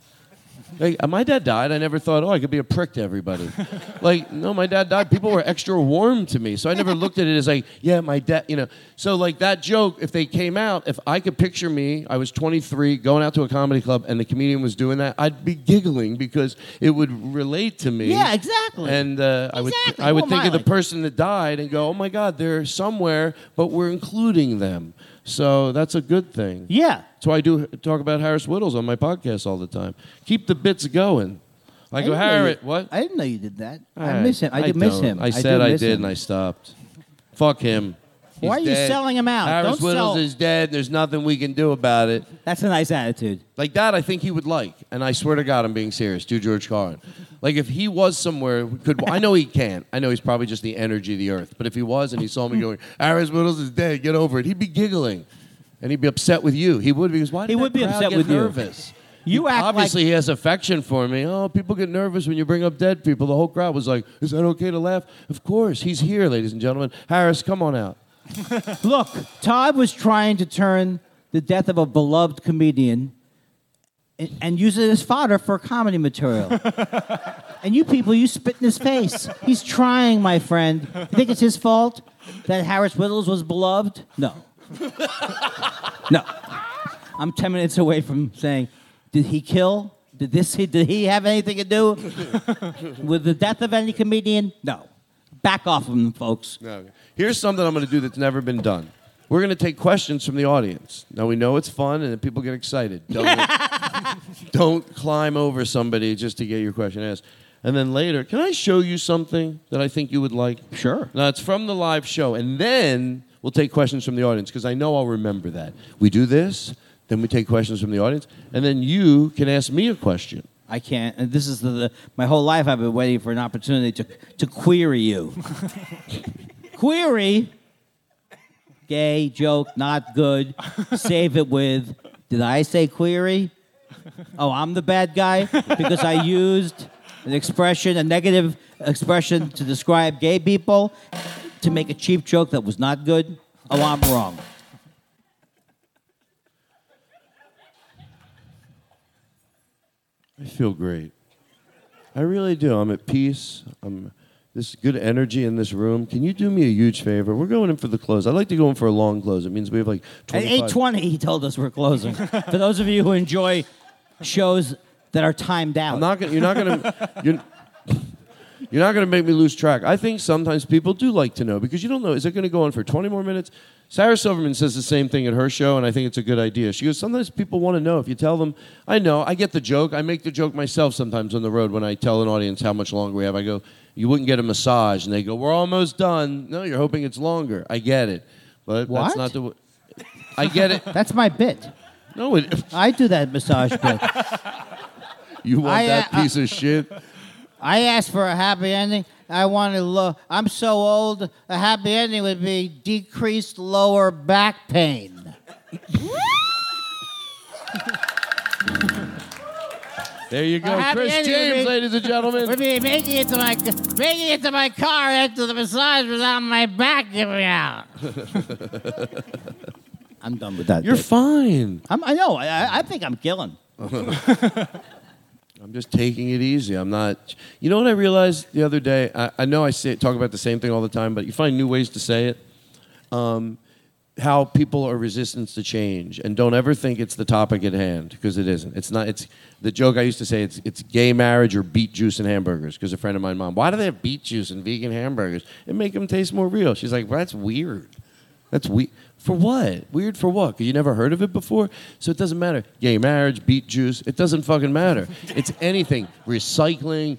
Like, uh, my dad died. I never thought, oh, I could be a prick to everybody. like, no, my dad died. People were extra warm to me. So I never looked at it as like, yeah, my dad, you know. So, like, that joke, if they came out, if I could picture me, I was 23, going out to a comedy club, and the comedian was doing that, I'd be giggling because it would relate to me. Yeah, exactly. And uh, I would, Exactly. I would think of the person that died and go, oh my God, they're somewhere, but we're including them. So that's a good thing. yeah. That's why I do talk about Harris Wittels on my podcast all the time. Keep the bits going. I, go, didn't know you- what? I didn't know you did that. I Alright, miss him. I, did miss don't. him. I said I miss did and I stopped. Fuck him. Why are you dead. selling him out? Harris Don't Wittels sell- is dead. There's nothing we can do about it. That's a nice attitude. Like that, I think he would like. And I swear to God, I'm being serious. Do George Carlin. Like if he was somewhere, could I know he can't. I know he's probably just the energy of the earth. But if he was and he saw me going, Harris Wittels is dead, get over it. He'd be giggling, and he'd be upset with you. He would because why? Did He would be crowd upset get with you. nervous? You He- act like- obviously he has affection for me. Oh, people get nervous when you bring up dead people. The whole crowd was like, "Is that okay to laugh?" Of course, he's here, ladies and gentlemen. Harris, come on out. Look, Todd was trying to turn the death of a beloved comedian and, and use it as fodder for comedy material. and you people, you spit in his face. He's trying, my friend. You think it's his fault that Harris Wittels was beloved? No. no. I'm 10 minutes away from saying, did he kill? Did this? Did he have anything to do with the death of any comedian? No. Back off of him, folks. Here's something I'm going to do that's never been done. We're going to take questions from the audience. Now we know it's fun and that people get excited. Don't, don't climb over somebody just to get your question asked. And then later, can I show you something that I think you would like? Sure. Now it's from the live show, and then we'll take questions from the audience because I know I'll remember that. We do this, then we take questions from the audience, and then you can ask me a question. I can't. And this is the, the my whole life I've been waiting for an opportunity to to query you. query. Gay joke, not good. Save it with. Did I say query? Oh, I'm the bad guy because I used an expression, a negative expression to describe gay people, to make a cheap joke that was not good. Oh, I'm wrong. I feel great. I really do. I'm at peace. I'm. This good energy in this room. Can you do me a huge favor? We're going in for the close. I'd like to go in for a long close. It means we have like At eight twenty, he told us we're closing. For those of you who enjoy shows that are timed out, I'm not gonna. You're not gonna. You're, you're not gonna make me lose track. I think sometimes people do like to know because you don't know. Is it gonna go on for 20 more minutes? Sarah Silverman says the same thing at her show, and I think it's a good idea. She goes, sometimes people want to know. If you tell them, I know, I get the joke. I make the joke myself sometimes on the road when I tell an audience how much longer we have. I go, you wouldn't get a massage, and they go, we're almost done. No, you're hoping it's longer. I get it, but What? that's not the. w- I get it. that's my bit. No, it, I do that massage bit. you want I, that uh, piece of shit. I asked for a happy ending. I want to low. I'm so old. A happy ending would be decreased lower back pain. There you go, A happy Chris James, ladies and gentlemen. We'd be making it to my making it to my car after the massage without my back giving out. I'm done with that. You're bit. fine. I'm, I know. I- I, I think I'm killing. I'm just taking it easy. I'm not. You know what I realized the other day? I, I know I say talk about the same thing all the time, but you find new ways to say it. Um, how people are resistant to change, and don't ever think it's the topic at hand because it isn't. It's not. It's the joke I used to say. It's it's gay marriage or beet juice and hamburgers. Because a friend of mine, mom, why do they have beet juice and vegan hamburgers? It make them taste more real. She's like, well, that's weird. That's weird. For what? Weird for what? Because you never heard of it before? So it doesn't matter. Gay marriage, beet juice, it doesn't fucking matter. It's anything. Recycling,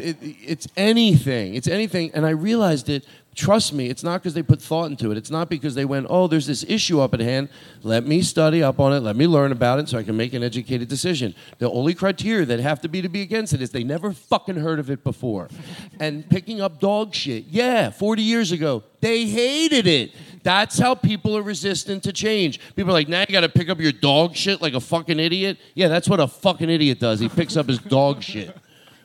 it, it- it's anything. It's anything. And I realized it. Trust me, it's not because they put thought into it. It's not because they went, oh, there's this issue up at hand. Let me study up on it. Let me learn about it so I can make an educated decision. The only criteria that have to be to be against it is they never fucking heard of it before. And picking up dog shit. Yeah, 40 years ago, they hated it. That's how people are resistant to change. People are like, now you got to pick up your dog shit like a fucking idiot. Yeah, that's what a fucking idiot does. He picks up his dog shit.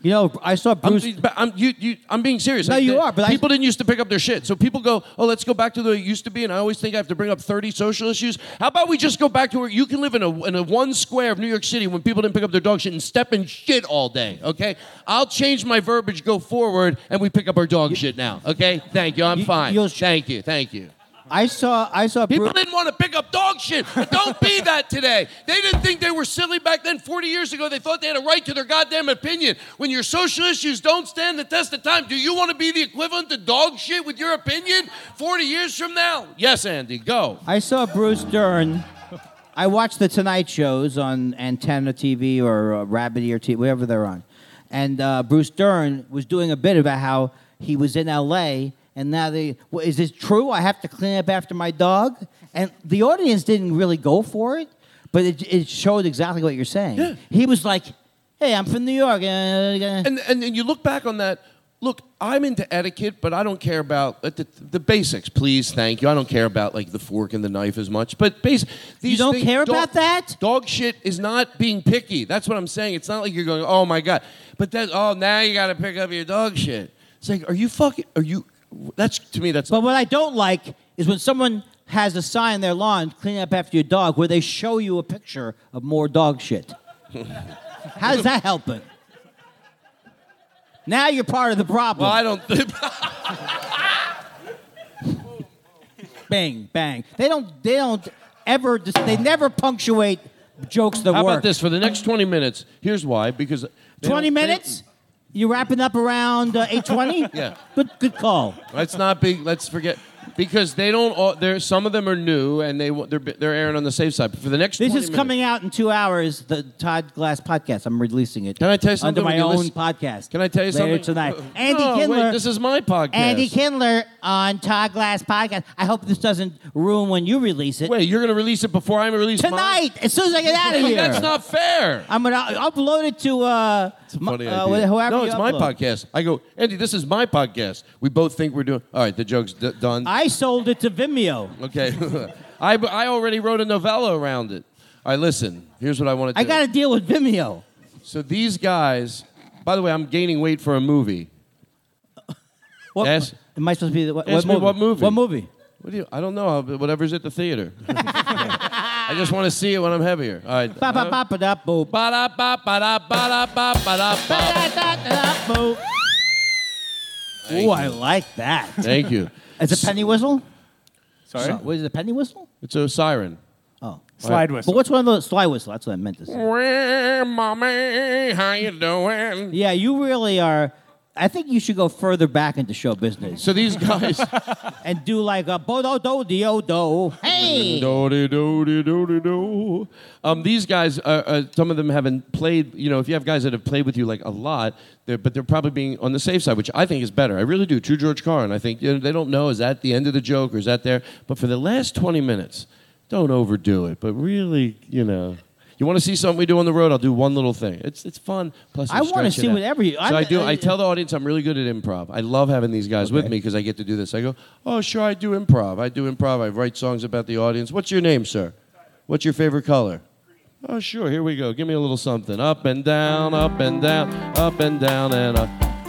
You know, I saw I'm, but I'm, you, you, I'm being serious. No, Like, you the- are, but I- people didn't used to pick up their shit. So people go, oh, let's go back to the way it used to be. And I always think I have to bring up 30 social issues. How about we just go back to where you can live in a, in a one square of New York City when people didn't pick up their dog shit and step in shit all day, okay? I'll change my verbiage, go forward, and we pick up our dog shit now, okay? Thank you. I'm You- fine. Thank you. Thank you. I saw. I saw. People Bruce, didn't want to pick up dog shit. But don't be that today. They didn't think they were silly back then. 40 years ago, they thought they had a right to their goddamn opinion. When your social issues don't stand the test of time, do you want to be the equivalent to dog shit with your opinion 40 years from now? Yes, Andy, go. I saw Bruce Dern. I watched the Tonight shows on Antenna TV or uh, Rabbit Ear TV, wherever they're on. And uh, Bruce Dern was doing a bit about how he was in L.A. and now they well, is this true? I have to clean up after my dog. And the audience didn't really go for it, but it, it showed exactly what you're saying. Yeah. He was like, "Hey, I'm from New York." And, and, you look back on that. Look, I'm into etiquette, but I don't care about uh, the, the basics. Please, thank you. I don't care about like the fork and the knife as much. But base, these don't things- care dog- about that? Dog shit is not being picky. That's what I'm saying. It's not like you're going, oh my god. But that, oh, now you got to pick up your dog shit. It's like, are you fucking? Are you? That's to me. That's But what I don't like is when someone has a sign on their lawn, clean up after your dog, where they show you a picture of more dog shit. How does that help it? Now you're part of the problem. well, I don't. bang, bang. They don't. They don't ever. dis- They never punctuate jokes that How work. about this for the next 20 minutes? Here's why. Because Twenty don't- they- minutes. You wrapping up around uh, eight twenty? Yeah. Good. Good call. Let's not be. Let's forget. Because they don't. all There, some of them are new, and they they're they're airing on the safe side. But for the next, This is minutes- coming out in two hours. The Todd Glass podcast. I'm releasing it. Can I tell you something under my own listen- podcast? Can I tell you later something tonight? Andy No, Kindler. Wait, this is my podcast. Andy Kindler on Todd Glass podcast. I hope this doesn't ruin when you release it Wait, you're going to release it before I release mine? tonight. As soon as I get out of here, That's not fair. I'm gonna upload it to uh, my- Funny uh, idea. whoever. no, it's my upload. podcast. I go, Andy, this is my podcast. We both think we're doing. All right, the joke's d- done. I sold it to Vimeo. okay, I I already wrote a novella around it. All right, listen. Here's what I want to do. I got to deal with Vimeo. So these guys. By the way, I'm gaining weight for a movie. What, Yes. Am I supposed to be the, what, Ask me movie? what movie. What movie? What do you? I don't know. I'll- Whatever's at the theater. I just want to see it when I'm heavier. All right. Ba ba ba ba da boop. Ba-da-ba, ba-da, ba-da, ba, ba-da, ba. Ba da da da. Ooh, I like that. Thank you. It's a penny whistle. Sorry? So- what is it? A penny whistle? It's a siren. Oh, Slide whistle. but what's one of those slide whistle? That's what I meant to say. Well, mommy, how you doing? Yeah, you really are. I think you should go further back into show business So these guys, and do like a bo do do do. Hey, do do do do do. Um, these guys, uh, uh, some of them haven't played. You know, if you have guys that have played with you like a lot, they're, but they're probably being on the safe side, which I think is better. I really do. True George Carlin. I think you know, they don't know is that the end of the joke or is that there. But for the last twenty minutes, don't overdo it. But really, you know. You want to see something we do on the road? I'll do one little thing. It's it's fun. Plus, I wanna see out. whatever you- So I'm- I do. I- I tell the audience I'm really good at improv. I love having these guys with me because I get to do this. I go, oh sure, I do improv. I do improv. I write songs about the audience. What's your name, sir? What's your favorite color? Oh sure, here we go. Give me a little something. Up and down, up and down, up and down and up.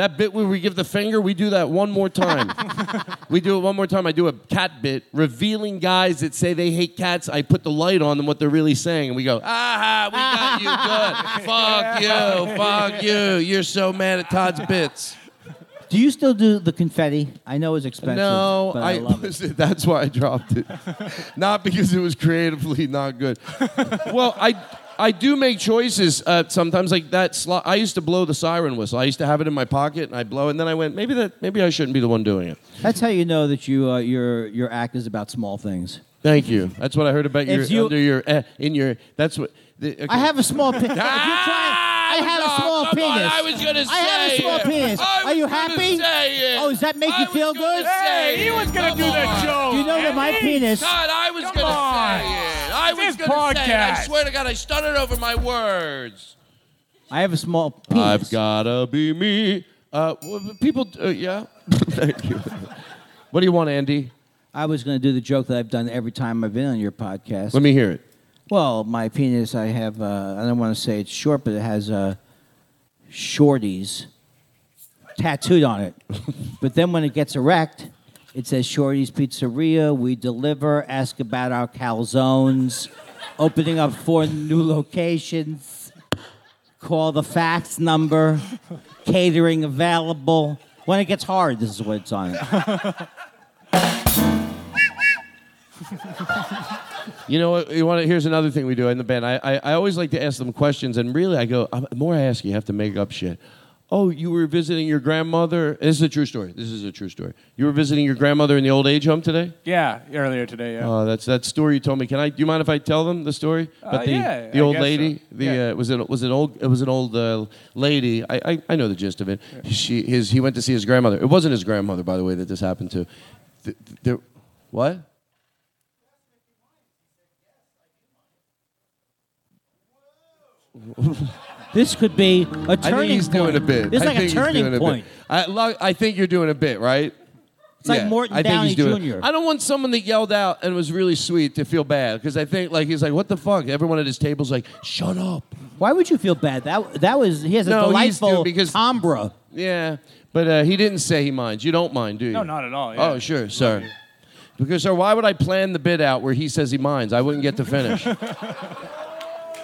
That bit where we give the finger, we do that one more time. we do it one more time. I do a cat bit, revealing guys that say they hate cats. I put the light on them, what they're really saying, and we go, aha, we got you good. fuck you, fuck you. You're so mad at Todd's bits. do you still do the confetti? I know it's expensive. No, but I, I, love it. that's why I dropped it. not because it was creatively not good. well, I I do make choices uh, sometimes like that. Sli- I used to blow the siren whistle. I used to have it in my pocket and I blow, it, and then I went maybe that maybe I shouldn't be the one doing it. That's how you know that you uh, your your act is about small things. Thank you. That's what I heard about your If you- under your eh, in your. That's what. The, okay. I have a small penis. I have a small come on, penis. I was gonna I have a say small it. penis. I Are you gonna happy? say it. Oh, does that make I you was feel gonna good? say Hey, he was gonna Come do the on. joke. You know that my Andy. penis. God, I was Come gonna on. say it. I It's was his gonna say. I swear to God, I stuttered over my words. I have a small penis. I've gotta be me. Uh, well, people, uh, yeah. Thank you. What do you want, Andy? I was going to do the joke that I've done every time I've been on your podcast. Let me hear it. Well, my penis, I have, uh, I don't want to say it's short, but it has uh, shorties tattooed on it. but then when it gets erect, it says Shorty's Pizzeria. We deliver. Ask about our calzones. Opening up four new locations. Call the fax number. Catering available. When it gets hard, this is what it's on. You know what? You want to, here's another thing we do in the band. I, I, I always like to ask them questions, and really, I go, uh, the more I ask you, you have to make up shit. Oh, you were visiting your grandmother. This is a true story. This is a true story. You were visiting your grandmother in the old age home today. Yeah, earlier today, yeah. Oh, that's that story you told me. Can I? Do you mind if I tell them the story Uh, the yeah, the old lady? so. The Yeah. uh, was it was an old it was an old uh, lady. I, I I know the gist of it. She his he went to see his grandmother. It wasn't his grandmother, by the way, that this happened to. Th- th- there, what? This could be a turning think he's point. doing a bit. This is I like a think he's turning doing a bit. point. I, lo- I think you're doing a bit, right? It's like Morton I think Downey he's doing Jr.. It. I don't want someone that yelled out and was really sweet to feel bad because I think like he's like, what the fuck? Everyone at his table's like, shut up. Why would you feel bad? That that was he has a No, he's delightful dude, because- timbre. Yeah, but uh, he didn't say he minds. You don't mind, do you? No, not at all. Yeah. Oh, sure, sir. Because, sir, why would I plan the bit out where he says he minds? I wouldn't get to finish.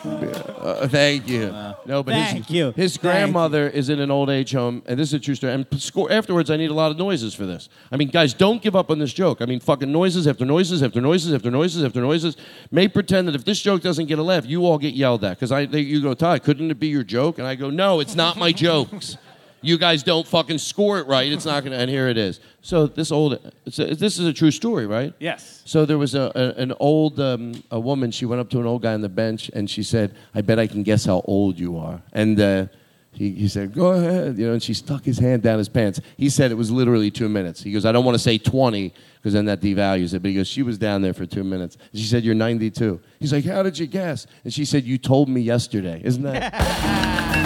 Uh, thank you. no, but thank his, you. his Thank grandmother is in an old age home, and this is a true story. And score, afterwards, I need a lot of noises for this. I mean, guys, don't give up on this joke. I mean, fucking noises after noises after noises after noises after noises. May pretend that if this joke doesn't get a laugh, you all get yelled at. Because I, they, you go, Todd, couldn't it be your joke? And I go, no, it's not my jokes. You guys don't fucking score it right. It's not gonna. And here it is. So this old, it's a, this is a true story, right? Yes. So there was a, a an old um, a woman. She went up to an old guy on the bench and she said, "I bet I can guess how old you are." And uh, he, he said, "Go ahead," you know. And she stuck his hand down his pants. He said it was literally two minutes. He goes, "I don't want to say 20 because then that devalues it." But he goes, "She was down there for two minutes." And she said, "You're 92." He's like, "How did you guess?" And she said, "You told me yesterday." Isn't that?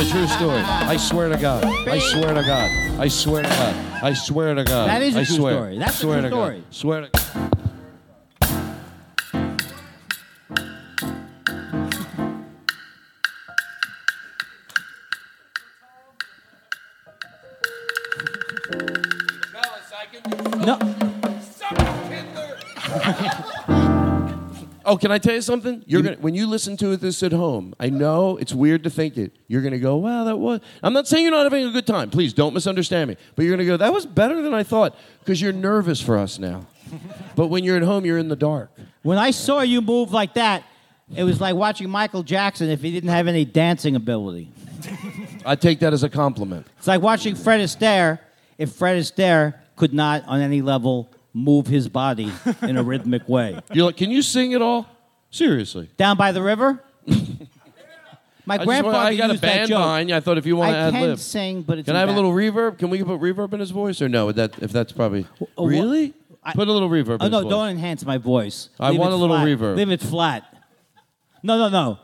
a true story. It's a true story. I swear to God. I swear to God. I swear to God. I swear to God. That is a I true swear. story. That's a swear true to story. God. Swear to Oh, can I tell you something? You're gonna when you listen to this at home. I know it's weird to think it. You're gonna go, "Wow, that was." I'm not saying you're not having a good time. Please don't misunderstand me. But you're gonna go, "That was better than I thought," because you're nervous for us now. but when you're at home, you're in the dark. when I saw you move like that, it was like watching Michael Jackson if he didn't have any dancing ability. I take that as a compliment. It's like watching Fred Astaire if Fred Astaire could not, on any level, move his body in a rhythmic way. You're like, "Can you sing at all?" Seriously. Down by the river? My I, grandfather wanna- I got a used that band joke. behind you. I thought if you want to I can sing, but it's can I have a little reverb? Can we put reverb in his voice or no? Would That if that's probably wha- really. I- put a little reverb. Oh in no! his voice. Don't enhance my voice. I want it a little flat. reverb. Leave it flat. No, no, no,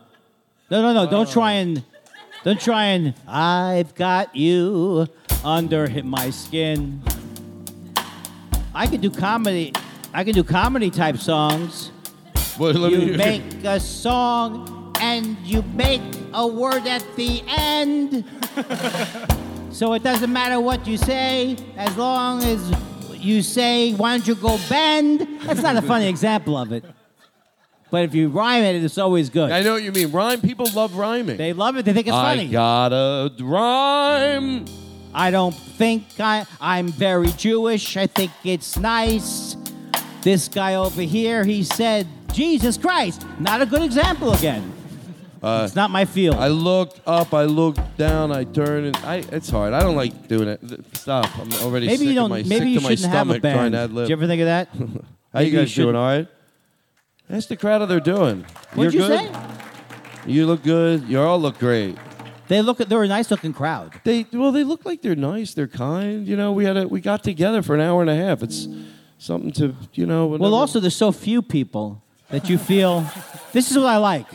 no, no, no! Don't try and, don't try and. I've got you under hi- my skin. I could do comedy. I can do comedy type songs. Well, let You hear- make a song and you make a word at the end. so it doesn't matter what you say as long as you say, why don't you go bend? That's not a funny example of it. But if you rhyme it, it's always good. I know what you mean. Rhyme. People love rhyming. They love it. They think it's I funny. gotta rhyme. I don't think I, I'm very Jewish. I think it's nice. This guy over here, he said, Jesus Christ. Not a good example again. Uh, it's not my field. I look up. I look down. I turn. And I. It's hard. I don't like doing it. Stop. I'm already maybe sick you don't. my, maybe you to my shouldn't have a stomach trying band. to ad Did you ever think of that? How you maybe you guys doing? All right. That's the crowd how they're doing. What'd You're you good? say? You look good. You all look great. They look. At they're a nice looking crowd. They well, they look like they're nice. They're kind. You know, we had a we got together for an hour and a half. It's something to you know. Well, also there's so few people that you feel. this is what I like.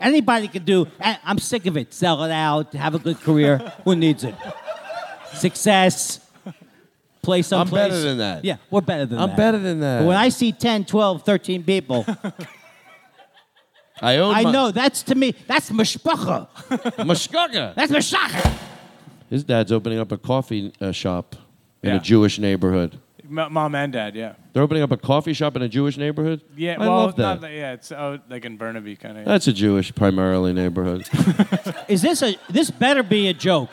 Anybody can do. I- I'm sick of it. Sell it out. Have a good career. Who needs it? Success. Play someplace. I'm better than that. Yeah, we're better than that. I'm better than that. But when I see 10, 12, 13 people, I own. I my- know that's to me. That's mishpacha. Mashkaga. That's mishpacha. His dad's opening up a coffee uh, shop in Yeah. a Jewish neighborhood. M- mom and dad, yeah. They're opening up a coffee shop in a Jewish neighborhood. Yeah, I well, love that. Not, yeah, it's oh, like in Burnaby, kind of. That's a Jewish primarily neighborhood. Is this a? This better be a joke.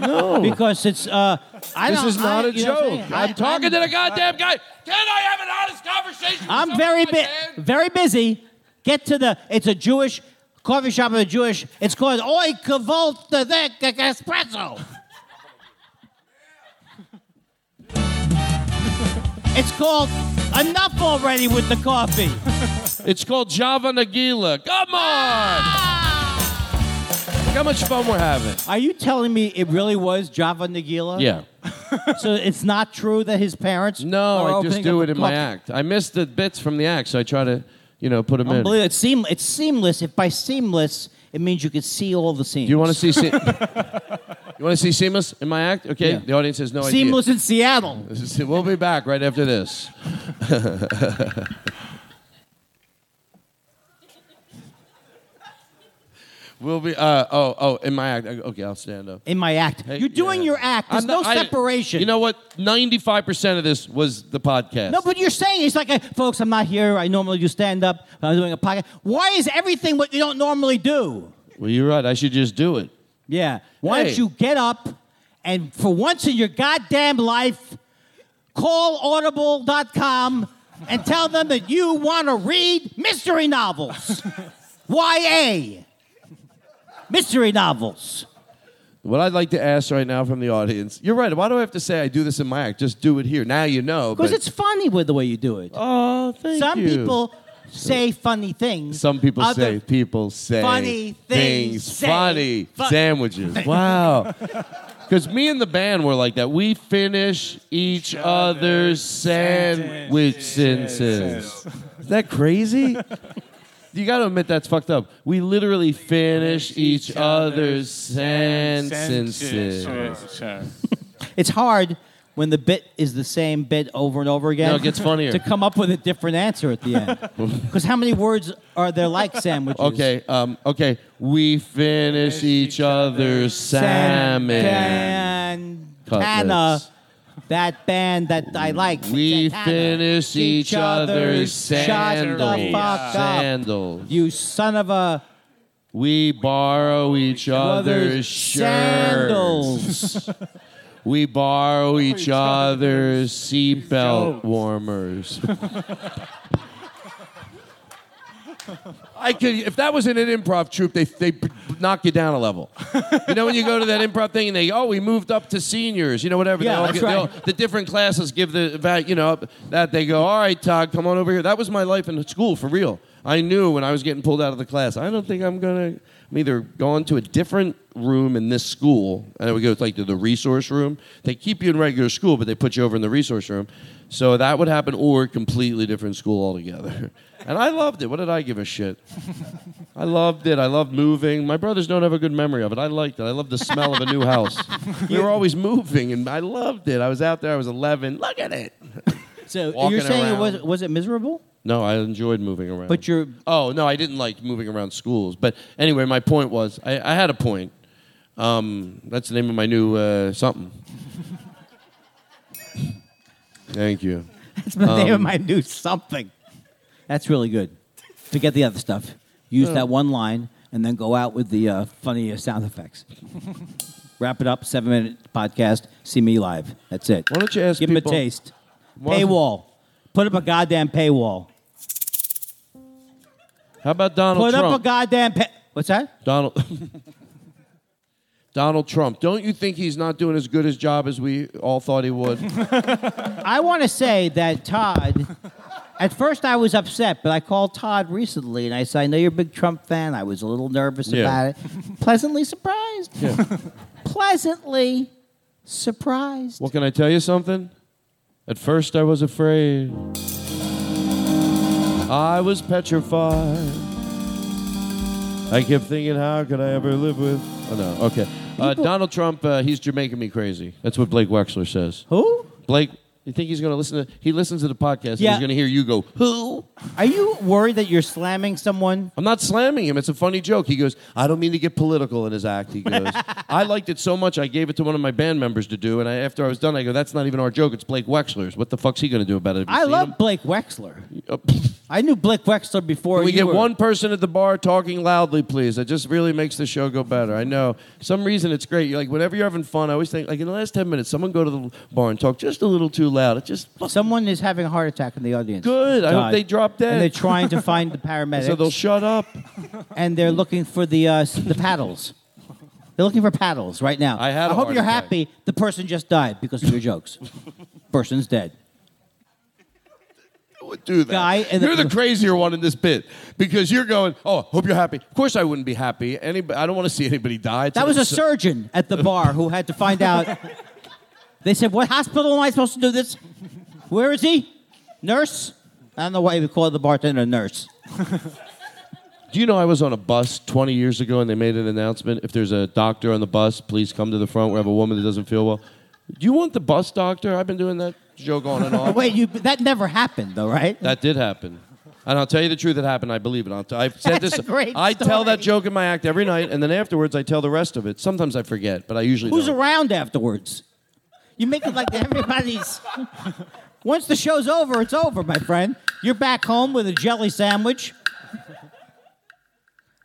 no, because it's. Uh, I this don't, is not I, a joke. I'm, joke. I'm, talking I'm- to the goddamn guy. Can I have an honest conversation? with I'm someone very in bu- band? very busy. Get to the. It's a Jewish coffee shop of a Jewish. It's called Oi Kavolt the Espresso. it's called Enough Already with the Coffee. It's called Java Nagila. Come on! Look how much fun we're having. Are you telling me it really was Java Nagila? Yeah. So it's not true that his parents. No, I just do it in my act. I miss the bits from the act, so I try to, you know, put them in. Unbelievable. It's, seam- it's seamless. If by seamless, it means you can see all the seams. Do you want to see? Se- you want to see Seamless in my act? Okay. Yeah. The audience has no idea. Seamless in Seattle. We'll be back right after this. We'll be. Uh, oh, oh, in my act. Okay, I'll stand up. In my act. Hey, You're doing yeah. your act. There's I'm no not- I- separation. you know what? Ninety-five percent of this was the podcast. No, but you're saying it's like, uh, folks, I'm not here. I normally do stand up. I'm doing a podcast. Why is everything what you don't normally do? well, you're right. I should just do it. Yeah. Why Hey. don't you get up and for once in your goddamn life, call audible.com and tell them that you want to read mystery novels. YA. Mystery novels. What I'd like to ask right now from the audience, you're right. Why do I have to say I do this in my act? Just do it here. Now you know. Because but- it's funny with the way you do it. Oh, thank Some you. Some people say funny things. Some people Other- say people say Funny things say funny fu- sandwiches. wow. Because me and the band were like that. We finish each other's other's sandwich sentences. Is that crazy? sentences. Is that crazy? It you got to admit that's fucked up. We literally finish each other's sentences. Sure. It's hard when the bit is the same bit over and over again. No, it gets funnier. To come up with a different answer at the end. Because how many words are there like sandwiches? Okay, um, okay. We finish each other's salmon. Santana, cutlets. That band that I like. We Santana. finish each other's sandals. Shut sandals. the fuck up. Sandals. You son of a We borrow each other's shirts. sandals. We borrow each other's seatbelt warmers. I could, if that was in an improv troupe, they they knock you down a level. You know when you go to that improv thing and they, oh, we moved up to seniors, you know whatever. Yeah, that's get- right. all- the different classes give the you know that they go, all right, Todd, come on over here. That was my life in school for real. I knew when I was getting pulled out of the class. I don't think I'm gonna. I'm either going to a different room in this school, and then we go like to the resource room. They keep you in regular school, but they put you over in the resource room. So that would happen, or completely different school altogether. And I loved it. What did I give a shit? I loved it. I loved moving. My brothers don't have a good memory of it. I liked it. I loved the smell of a new house. We were always moving, and I loved it. I was out there. I was 11. Look at it. So Walking you're saying it was was it miserable? No, I enjoyed moving around. But you're Oh no, I didn't like moving around schools. But anyway, my point was, I, I had a point. Um, that's the name of my new uh, something. Thank you. that's the name of my new something. That's really good. Forget the other stuff. Use that one line and then go out with the uh, funny uh, sound effects. Wrap it up. Seven minute podcast. See me live. That's it. Why don't you ask Give them a taste. Why- Paywall. Put up a goddamn paywall. How about Donald Put up a goddamn pay. What's that? Donald. Donald Trump. Don't you think he's not doing as good a job as we all thought he would? I want to say that Todd. At first, I was upset, but I called Todd recently and I said, "I know you're a big Trump fan. I was a little nervous Yeah. about it. Pleasantly surprised. Yeah. Pleasantly surprised. well, can I tell you something? At first, I was afraid. I was petrified. I kept thinking, how could I ever live with? Oh no. Okay. Uh, Donald Trump. Uh, he's Jamaican me crazy. That's what Blake Wexler says. Who? Blake, you think he's going to listen to? He listens to the podcast. and Yeah. he's going to hear you go, who? Are you worried that you're slamming someone? I'm not slamming him. It's a funny joke. He goes, I don't mean to get political in his act. He goes, I liked it so much I gave it to one of my band members to do. And I, after I was done, I go, that's not even our joke. It's Blake Wexler's. What the fuck's he going to do about it? Have you I seen love him? Blake Wexler. Uh, I knew Blake Wexler before Can we get were- one person at the bar talking loudly, please? That just really makes the show go better. I know. Some reason it's great. You're like, whenever you're having fun, I always think, like, in the last 10 minutes, someone go to the bar and talk just a little too loud. It just Someone is having a heart attack in the audience. Good. I hope they drop dead. And they're trying to find the paramedics. so they'll shut up. and they're looking for the uh, the paddles. They're looking for paddles right now. I had I hope you're attack. happy. The person just died because of your jokes. Person's dead. Would do that. Guy the- you're the crazier one in this bit because you're going. Oh, hope you're happy. Of course, I wouldn't be happy. Anybody, I don't want to see anybody die. It's That was a surgeon at the bar who had to find out. They said, "What hospital am I supposed to do this? Where is he? Nurse? I don't know why we call the bartender a nurse. Do you know I was on a bus 20 years ago and they made an announcement? If there's a doctor on the bus, please come to the front. We have a woman that doesn't feel well. Do you want the bus doctor? I've been doing that joke on and off. Wait, you that never happened though, right? That did happen. And I'll tell you the truth, it happened. I believe it. I'll t- I've said That's this. a great I tell that story. joke in my act every night, and then afterwards I tell the rest of it. Sometimes I forget, but I usually Who's don't. around afterwards? You make it like everybody's. Once the show's over, it's over, my friend. You're back home with a jelly sandwich.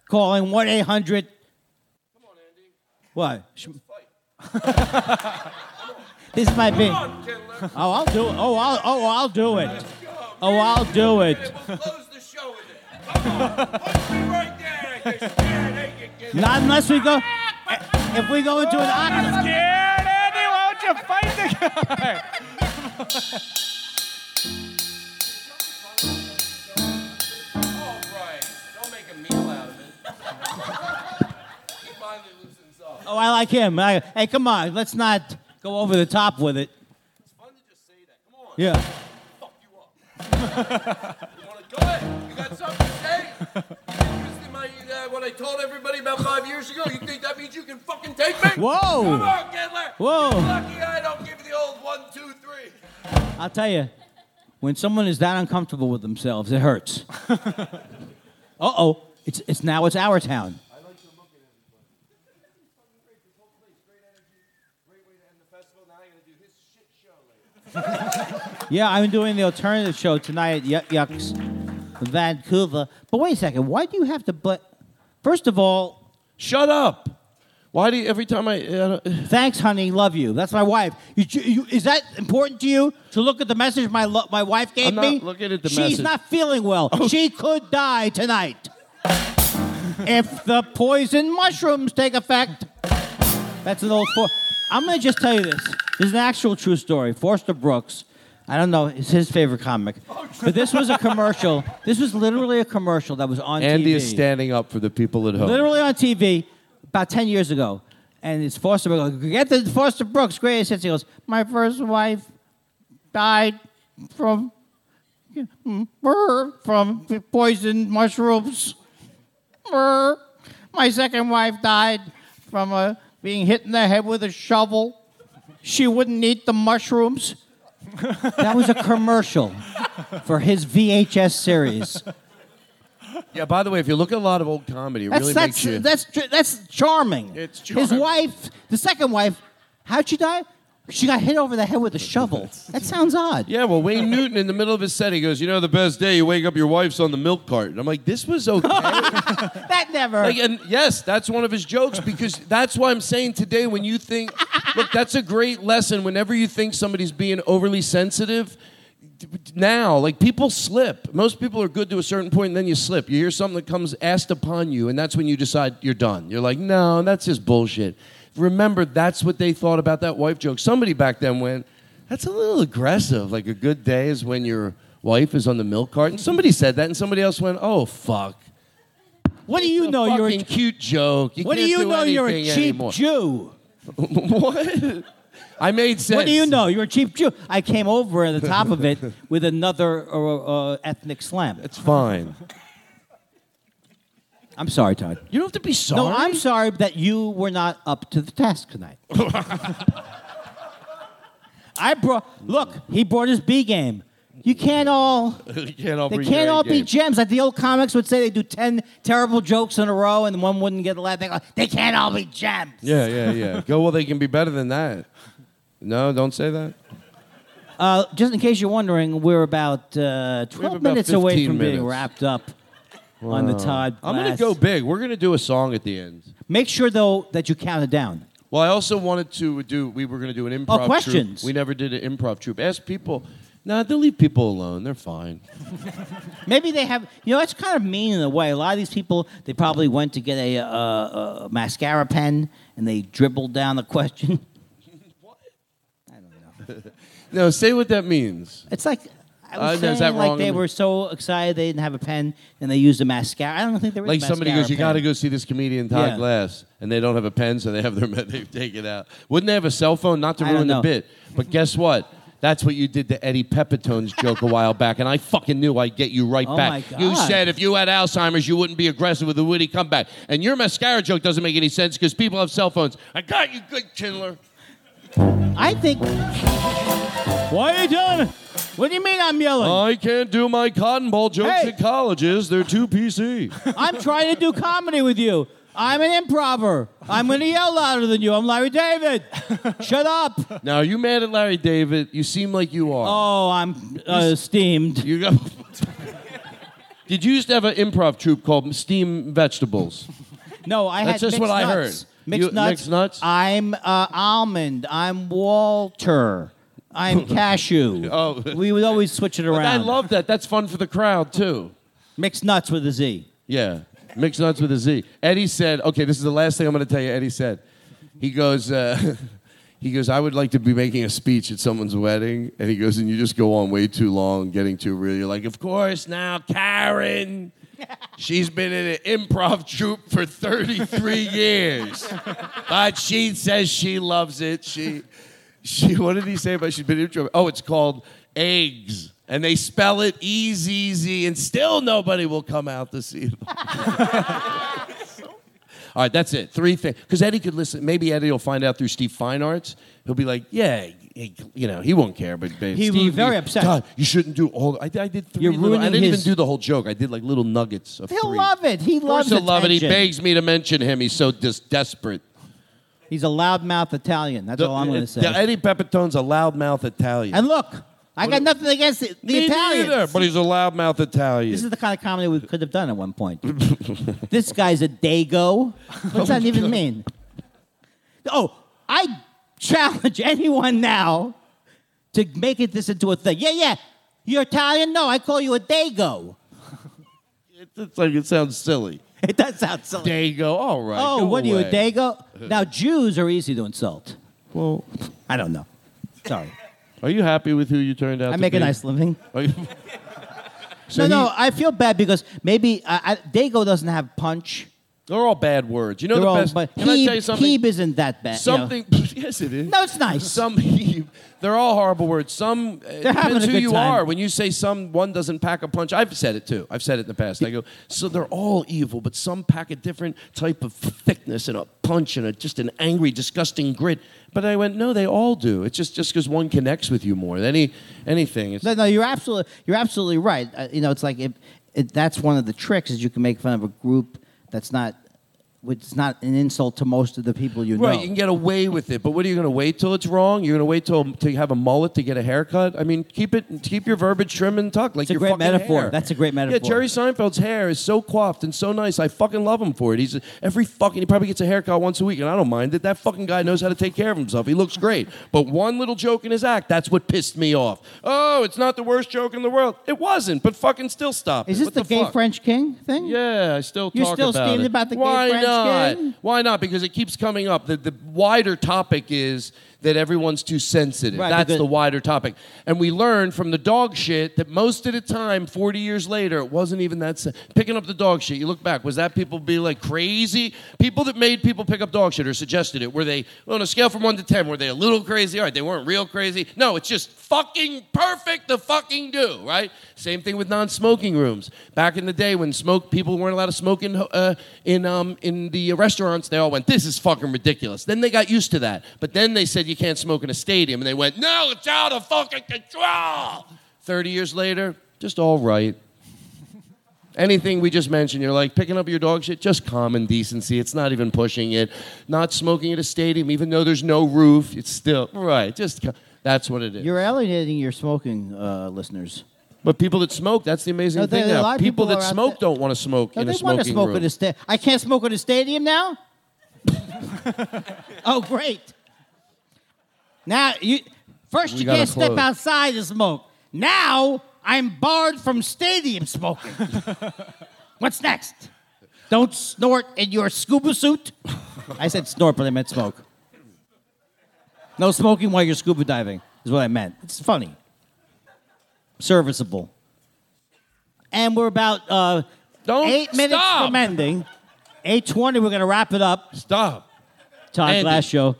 Calling 1 800. Come on, What? Sh- this might be. Oh, I'll do it. Oh, I'll, oh, I'll do it. Oh, I'll do it. Close the show with it. Come on. Punch me right there. You're scared, ain't you, kid? Not unless we go. Ah, eh, if we go into an ah, octagon. Scared, Andy? Why don't you fight the guy? All right. Don't make a meal out of it. he finally loosens up. Oh, I like him. I, hey, come on. Let's not go over the top with it. It's fun to just say that. Come on. Yeah. Fuck you up. you want to go ahead? You got something to say? My, uh, what I told everybody about five years ago. You think that means you can fucking take me? Whoa. Come on. Whoa. You're lucky I don't give you the old one, two, three. I'll tell you, when someone is that uncomfortable with themselves, it hurts. uh oh, it's, it's now it's our town. Yeah, I'm doing the alternative show tonight at Yuk Yuk's, Vancouver. But wait a second, why do you have to? But first of all, Shut up. Why do you, every time I. Uh, thanks, honey, love you. That's my wife. You, you, is that important to you to look at the message my lo- my wife gave I'm not me? looking at the She's message. Oh. not feeling well. She could die tonight if the poison mushrooms take effect. That's an old. For- I'm gonna just tell you this. This is an actual true story. Foster Brooks. I don't know. It's his favorite comic. But this was a commercial. This was literally a commercial that was on Andy TV. is standing up for the people at home. Literally on TV about 10 years ago. And it's Foster Brooks. Get the Foster Brooks greatest hits. He goes, My first wife died from from poisoned mushrooms. My second wife died from uh, being hit in the head with a shovel. She wouldn't eat the mushrooms. That was a commercial for his VHS series. Yeah, by the way, if you look at a lot of old comedy, it That's really that's makes you. that's that's charming. It's charming. His wife, the second wife, how'd she die? She got hit over the head with a shovel. That sounds odd. yeah, well, Wayne Newton in the middle of his set, he goes, "You know, the best day you wake up, your wife's on the milk cart." And I'm like, "This was okay." That never. like, and yes, that's one of his jokes because that's why I'm saying today when you think, look, that's a great lesson. Whenever you think somebody's being overly sensitive, now, like people slip. Most people are good to a certain point, and then you slip. You hear something that comes asked upon you, and that's when you decide you're done. You're like, no, that's just bullshit. Remember, that's what they thought about that wife joke. Somebody back then went, that's a little aggressive. Like a good day is when your wife is on the milk cart. And somebody said that, and somebody else went, oh fuck. what do you know? a You're a, cute joke. You what do you know? You're a cheap anymore. Jew. what? I made sense. What do you know? You're a cheap Jew. I came over at the top of it with another uh, uh, ethnic slam. It's fine. I'm sorry, Todd. You don't have to be sorry. No, I'm sorry that you were not up to the task tonight. I brought. Look, he brought his B game. You can't all. you can't all They bring can't all be game. gems. Like the old comics would say, they do ten terrible jokes in a row, and one wouldn't get a laugh. They go, they can't all be gems. Yeah, yeah, yeah. Go. Well, they can be better than that. No, don't say that. Uh, just in case you're wondering, we're about uh, 12 about minutes away 15 from being minutes. wrapped up on the Todd. I'm gonna Glass. go big. We're gonna do a song at the end. Make sure though that you count it down. Well, I also wanted to do. We were gonna do an improv. Oh, questions. Troupe. We never did an improv troupe. Ask people. Nah, they'll leave people alone. They're fine. Maybe they have. You know, it's kind of mean in a way. A lot of these people, they probably went to get a, uh, a mascara pen and they dribbled down the question. What? I don't know. No, say what that means. It's like I Uh, was is saying, that like wrong? they were so excited they didn't have a pen and they used a mascara. I don't think there was Like somebody goes, you got to go see this comedian Todd Yeah. Glass, and they don't have a pen, so they have their they take it out. Wouldn't they have a cell phone? Not to I don't ruin the know. bit, but guess what? That's what you did to Eddie Pepitone's joke a while back, and I fucking knew I'd get you right Oh back. my You God. said if you had Alzheimer's, you wouldn't be aggressive with a witty comeback, and your mascara joke doesn't make any sense because people have cell phones. I got you, good Kindler. I think. Why are you doing? it? What do you mean I'm yelling? I can't do my cotton ball jokes Hey. at colleges; they're too PC. I'm trying to do comedy with you. I'm an improver. I'm going to yell louder than you. I'm Larry David. Shut up. now, are you mad at Larry David? You seem like you are. Oh, I'm uh, steamed. You got. Did you used to have an improv troupe called Steam Vegetables? No, I That's had just mixed what I nuts. heard. Mixed You- nuts. mixed nuts? I'm uh, almond. I'm Walter. I'm cashew. Oh. we would always switch it around. I love that. That's fun for the crowd too. mixed nuts with a Z. Yeah, mixed nuts with a Z. Eddie said, "Okay, this is the last thing I'm going to tell you." Eddie said, "He goes, uh, he goes, I would like to be making a speech at someone's wedding, and he goes, and you just go on way too long, getting too real. You're like, of course now, Karen." She's been in an improv troupe for 33 years. But she says she loves it. She she what did he say about she's been in improv? Oh, it's called eggs. And they spell it E Z Z, and still nobody will come out to see them. All right, that's it. Three things. Because Eddie could listen. Maybe Eddie will find out through Steve Fine Arts. He'll be like, yeah, he, you know, he won't care. But, but He will be Steve, very upset. God, you shouldn't do all. I, I did 3 You're little, I ruining didn't his- even do the whole joke. I did like little nuggets of He'll three. love it. He Of course loves he'll love it. He attention. begs me to mention him. He's so dis- desperate. He's a loudmouth Italian. That's all I'm going to uh, say. the Eddie Pepitone's a loudmouth Italian. and look, I got nothing against the, the Me Italians. neither, but he's a loudmouth Italian. This is the kind of comedy we could have done at one point. this guy's a dago. What's that oh even mean? Oh, I challenge anyone now to make it this into a thing. Yeah, yeah. You're Italian? No, I call you a dago. It's like it sounds silly. It does sound silly. Dago, all right. oh, go what are you, a away. dago? Now, Jews are easy to insult. Well, I don't know. Sorry. are you happy with who you turned out I to make be? a nice living. Are you- So no, no, I feel bad because maybe uh, I, dago doesn't have punch. They're all bad words. You know They're the all, best. but Can I tell you something? heeb isn't that bad. you know. Something. yes, it is. No, it's nice. Some heeb. They're all horrible words. Some uh, They're having depends who you time. are. When you say some one doesn't pack a punch, I've said it too. I've said it in the past. I go, so they're all evil, but some pack a different type of thickness and a punch and a just an angry, disgusting grit. But I went, no, they all do. It's just just because one connects with you more than any anything. It's, No, no, you're absolutely you're absolutely right. Uh, you know, it's like if it, that's one of the tricks is you can make fun of a group that's not, which is not an insult to most of the people you know. Right, know. you can get away with it, but what are you going to wait till it's wrong? You're going to wait till to have a mullet to get a haircut? I mean, keep it, keep your verbiage trim and tucked like It's a your great fucking metaphor. hair. That's a great metaphor. Yeah, Jerry Seinfeld's hair is so coiffed and so nice. I fucking love him for it. He's every fucking he probably gets a haircut once a week, and I don't mind it. That fucking guy knows how to take care of himself. He looks great. But one little joke in his act, that's what pissed me off. Oh, it's not the worst joke in the world. It wasn't, but fucking still stop. is it. this What the, gay fuck? French king thing? Yeah, I still You're talk still about steamed it. about the gay Why French not? Why not? Because it keeps coming up. The, the wider topic is that everyone's too sensitive. Right, That's the wider topic. And we learned from the dog shit that most of the time, 40 years later, it wasn't even that. Picking up the dog shit, you look back, was that people be like crazy? People that made people pick up dog shit or suggested it, were they, on a scale from 1 to 10, were they a little crazy? All right, they weren't real crazy. No, it's just fucking perfect to fucking do, right? Same thing with non-smoking rooms. Back in the day when smoke people weren't allowed to smoke in uh, in um, in the restaurants, they all went, "This is fucking ridiculous." Then they got used to that. But then they said you can't smoke in a stadium, and they went, "No, it's out of fucking control." Thirty years later, just all right. Anything we just mentioned, you're like picking up your dog shit, just common decency. It's not even pushing it. Not smoking at a stadium, even though there's no roof, it's still right. Just co- that's what it is. You're alienating your smoking uh, listeners. But people that smoke, that's the amazing No, there- thing a now. lot of People, people that are out smoke there- don't want to smoke No, in a they smoking want to smoke room. in a I can't smoke in a stadium now. oh, great! Now you first We you gotta can't step close. outside to smoke. Now I'm barred from stadium smoking. What's next? Don't snort in your scuba suit. I said snort, but I meant smoke. No smoking while you're scuba diving is what I meant. It's funny, serviceable. And we're about uh, Don't eight minutes stop. from ending. Eight twenty. We're gonna wrap it up. Stop. Todd Andy. Glass Show,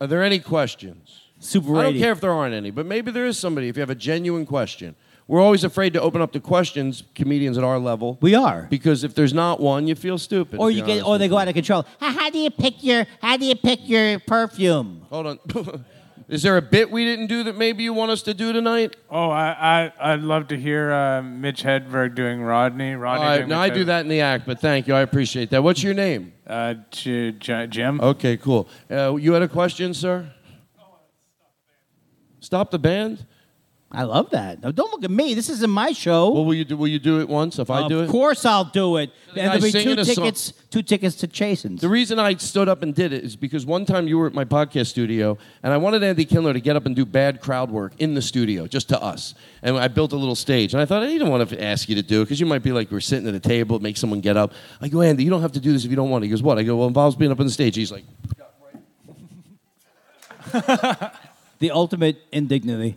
Are there any questions? Super I don't Radio. care if there aren't any, but maybe there is somebody if you have a genuine question. We're always afraid to open up the questions, comedians at our level. We are. Because if there's not one, you feel stupid. or to you get, honest or with they go out of control. How, how do you pick your? How do you pick your perfume? Hold on. is there a bit we didn't do that maybe you want us to do tonight? Oh, I, I, I'd love to hear uh, Mitch Hedberg doing Rodney. Rodney doing now I do that in the act, but thank you. I appreciate that. What's your name? Uh, J- J- Jim? Okay, cool. Uh, you had a question, sir? Stop the band? I love that. Now, don't look at me. This isn't my show. Well, will you do? Will you do it once if I do it? Of course, I'll do it. And there'll be singing two a song. tickets. Two tickets to Chasen's. The reason I stood up and did it is because one time you were at my podcast studio, and I wanted Andy Kindler to get up and do bad crowd work in the studio, just to us. And I built a little stage, and I thought I didn't want to ask you to do it because you might be like we're sitting at a table, make someone get up. I go, Andy, you don't have to do this if you don't want. To. He goes, What? I go, Well, it involves being up on the stage. He's like, the ultimate indignity.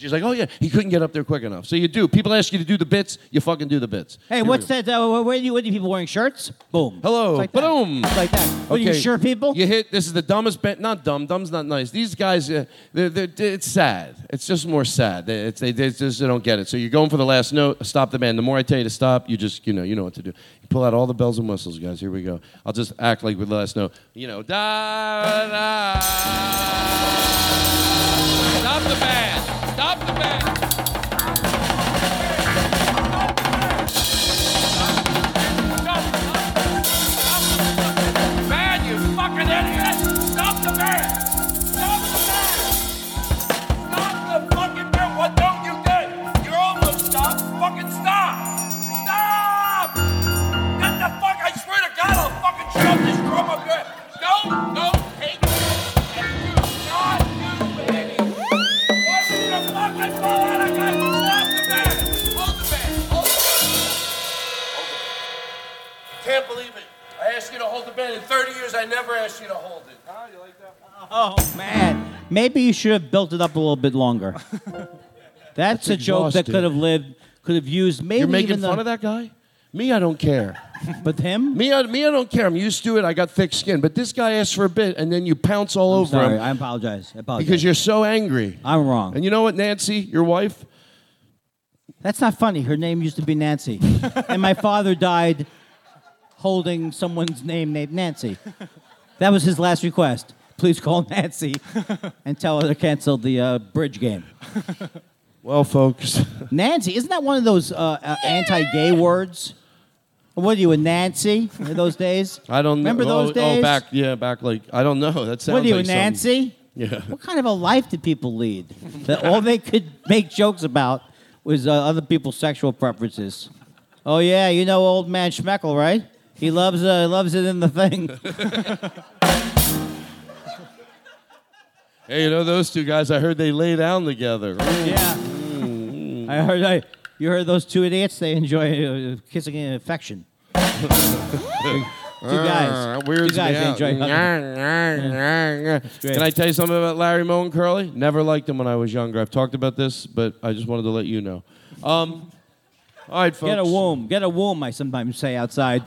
He's like, oh yeah, he couldn't get up there quick enough. So you do. People ask you to do the bits, you fucking do the bits. Hey, Here what's go. that? Uh, where do you? What do people wearing shirts? Boom. Hello. It's like that. Boom. It's like that. What are you Okay, sure people? You hit. This is the dumbest band. Not dumb. Dumb's not nice. These guys, uh, they're, they're, it's sad. It's just more sad. They, it's, they, they just they don't get it. So you're going for the last note. Stop the band. The more I tell you to stop, you just you know you know what to do. You pull out all the bells and whistles, guys. Here we go. I'll just act like with the last note. You know, da da. Stop the band. Stop the band. You to hold the band. In 30 years, I never asked you to hold it. Oh man, maybe you should have built it up a little bit longer. That's, a joke that could have lived, could have used maybe You're making even fun the, of that guy? Me, I don't care. But him? Me, I, me, I don't care. I'm used to it. I got thick skin. But this guy asks for a bit, and then you pounce all I'm over sorry, him I apologize. I apologize. because you're so angry. I'm wrong. And you know what, Nancy, your wife? That's not funny. Her name used to be Nancy, and my father died holding someone's name named Nancy. That was his last request. Please call Nancy and tell her to cancel the uh, bridge game. Well, folks, Nancy, isn't that one of those uh, uh, anti-gay words? What are you, a Nancy in those days? I don't know. Remember those oh, days? Oh, back, yeah, back like, I don't know. That sounds What are you, like something- Nancy? Yeah. What kind of a life did people lead? that all they could make jokes about was uh, other people's sexual preferences. Oh yeah, you know old man Schmeckel, right? He loves uh, loves it in the thing. Hey, you know those two guys? I heard they lay down together. yeah. I heard. I, you heard those two idiots? They enjoy uh, kissing and affection. two guys. Uh, weirds two guys me out. enjoy hugging. Can I tell you something about Larry Moe and Curly? Never liked him when I was younger. I've talked about this, but I just wanted to let you know. Um, all right, folks. Get a womb. Get a womb. I sometimes say outside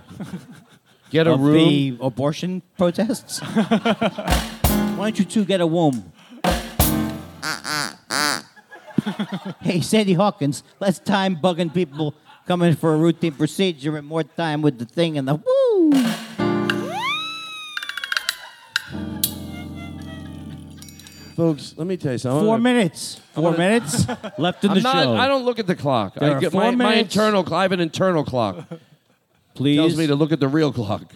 Get a of room. the abortion protests. Why don't you two get a womb? hey, Sandy Hawkins, less time bugging people coming for a routine procedure and more time with the thing and the woo. Folks, let me tell you something. Four I'm- minutes. Four minutes left in the I'm not, show. I don't look at the clock. There I are get four my, my minutes. internal clock. I have an internal clock. Please. tells me to look at the real clock.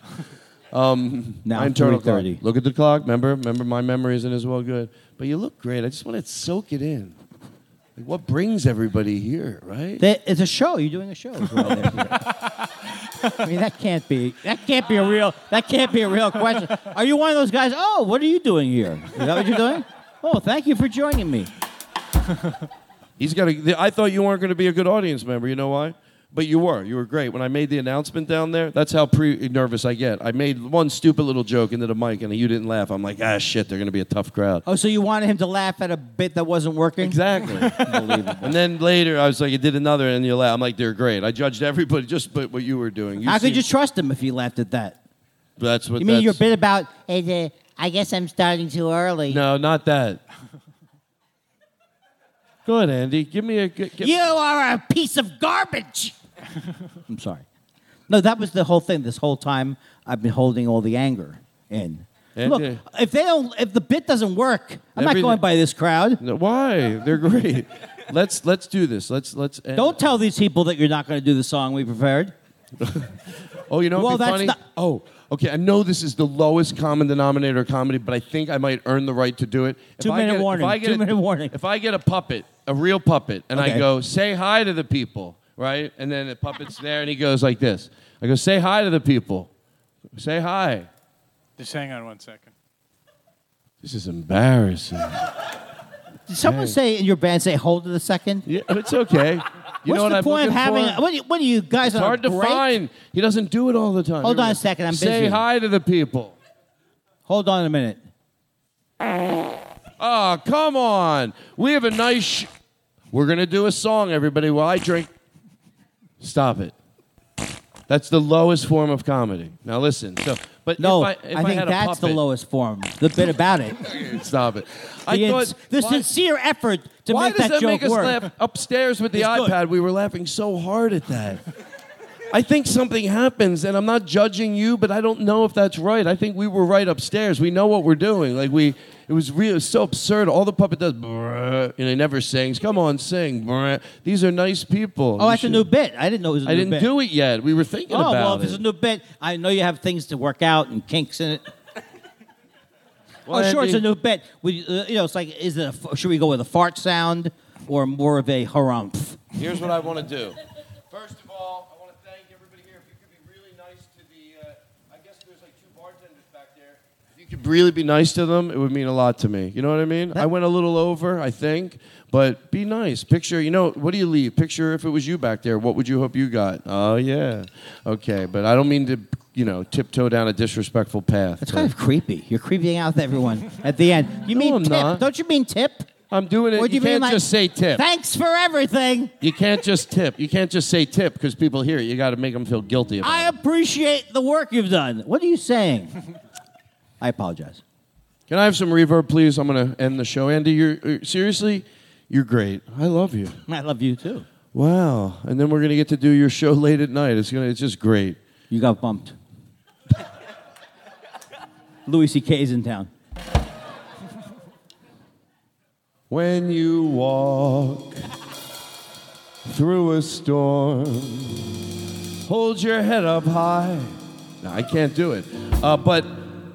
Um, Now my internal clock. 3:30. Look at the clock. Remember, remember, my memory isn't as well good. But you look great. I just want to soak it in. Like, what brings everybody here, right? That- it's a show. You're doing a show. as well. I mean, that can't be. That can't be a real. That can't be a real question. Are you one of those guys? Oh, what are you doing here? Is that what you're doing? Oh, thank you for joining me. He's got. A, I thought you weren't going to be a good audience member. You know why? But you were. You were great. When I made the announcement down there, that's how pre nervous I get. I made one stupid little joke into the mic, and you didn't laugh. I'm like, ah, shit, they're going to be a tough crowd. Oh, so you wanted him to laugh at a bit that wasn't working? Exactly. and then later, I was like, you did another, and you laughed. I'm like, they're great. I judged everybody just but what you were doing. How could seemed- you trust him if he laughed at that? That's what. You mean your bit about? Hey, uh, I guess I'm starting too early. No, not that. Go ahead, Andy. Give me a. g- Give, You are a piece of garbage. I'm sorry. No, that was the whole thing. This whole time, I've been holding all the anger in. And, Look, uh, if they don't, if the bit doesn't work, I'm not going by this crowd. No, why? They're great. let's let's do this. Let's let's. end- Don't tell these people that you're not going to do the song we prepared. Oh, you know Well, what'd be that's funny? not- Oh, okay. I know this is the lowest common denominator of comedy, but I think I might earn the right to do it. If Two I minute get- if warning. I get Two a- minute warning. If I get a puppet, a real puppet, and I go, say hi to the people, right? And then the puppet's there, and he goes like this. I go, say hi to the people. Say hi. Just hang on one second. This is embarrassing. Did someone say in your band say hold it a second? Yeah, it's okay. You What's know what the I'm point of looking having? for? What, do you, what are you guys? It's on a hard to find. He doesn't do it all the time. Hold Here on a go. second, I'm Say busy. hi to the people. Hold on a minute. Oh, come on. We have a nice. Sh- We're gonna do a song, everybody. While I drink. Stop it. That's the lowest form of comedy. Now listen. So, but No, if I, if I think had a that's the lowest form. The bit about it. Stop it. I the, thought ins- the why- sincere effort to why make does that, that joke make us work. laugh upstairs with the It's good. iPad? We were laughing so hard at that. I think something happens, and I'm not judging you, but I don't know if that's right. I think we were right upstairs. We know what we're doing. Like we, it was real. It was so absurd. All the puppet does, and he never sings. Come on, sing. These are nice people. Oh, You that's a new bit. I didn't know it was a new I didn't bit. do it yet. We were thinking about it. Oh, about well, it. if it's a new bit, I know you have things to work out and kinks in it. Well, oh, sure, it's a new bit. We, uh, you know, it's like, is it? A, f- should we go with a fart sound or more of a harumph? Here's what I want to do. First of all, I want to thank everybody here. If you could be really nice to the, uh, I guess there's like two bartenders back there. If you could really be nice to them, it would mean a lot to me. You know what I mean? I went a little over, I think, but be nice. Picture, you know, what do you leave? Picture if it was you back there, what would you hope you got? Oh, yeah. Okay, but I don't mean to, you know, tiptoe down a disrespectful path. That's but kind of creepy. You're creeping out with everyone at the end. You mean I'm tip? not. Don't you mean tip? I'm doing it. Or do you, you mean can't like, just say tip. Thanks for everything. You can't just tip. You can't just say tip because people hear it. You got to make them feel guilty about I it. appreciate the work you've done. What are you saying? I apologize. Can I have some reverb, please? I'm going to end the show. Andy, you're, seriously, you're great. I love you. I love you too. Wow. And then we're going to get to do your show late at night. It's going to it's just great. You got bumped. Louis C.K.'s in town. When you walk through a storm, hold your head up high. No, I can't do it. Uh, but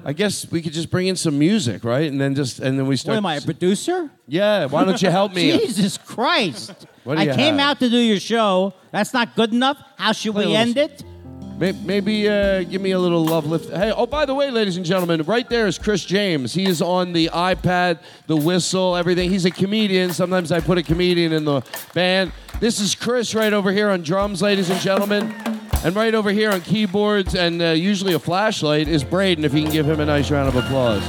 I guess we could just bring in some music, right? And then just and then we What start. am I, a producer? Yeah. Why don't you help me? Jesus Christ. What do I you came have? out to do your show. That's not good enough. How should we end it? May- Maybe uh, give me a little love lift. Hey, oh, by the way, ladies and gentlemen, right there is Chris James. He is on the iPad, the whistle, everything. He's a comedian. Sometimes I put a comedian in the band. This is Chris right over here on drums, ladies and gentlemen. And right over here on keyboards and uh, usually a flashlight is Braden, if you can give him a nice round of applause.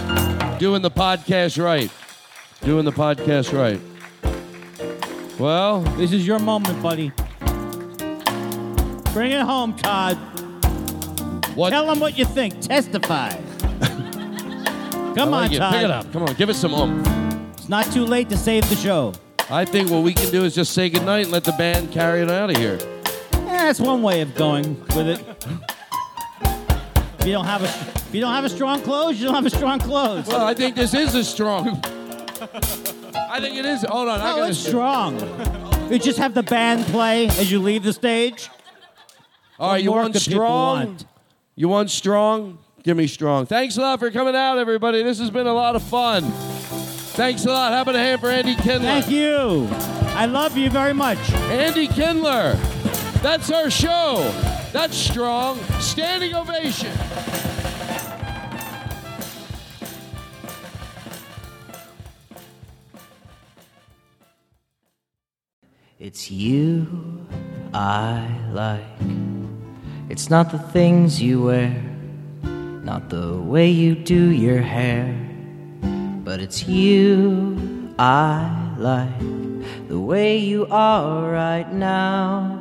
Doing the podcast right. Doing the podcast right. Well, This is your moment, buddy. Bring it home, Todd. what? Tell them what you think. Testify. I Come like on, it. Todd. Pick it up. Come on, give us some oomph. It's not too late to save the show. I think what we can do is just say goodnight and let the band carry it out of here. That's one way of going with it. If you don't have a, if you don't have a strong close, you don't have a strong close. Well, I think this is a strong. I think it is. Hold on, I no, got it's strong. You just have the band play as you leave the stage. All right, you want people strong? want? You want strong? Give me strong. Thanks a lot for coming out, everybody. This has been a lot of fun. Thanks a lot. How about a hand for Andy Kindler? Thank you. I love you very much. Andy Kindler. That's our show. That's strong. Standing ovation. It's you I like. It's not the things you wear, not the way you do your hair, but it's you I like. The way you are right now,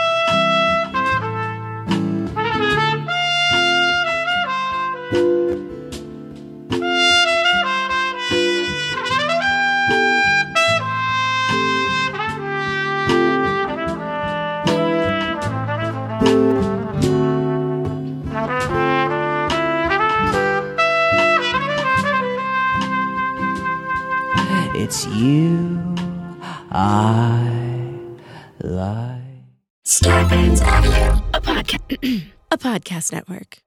It's you I like. Starburns Audio, a, podca- a podcast network.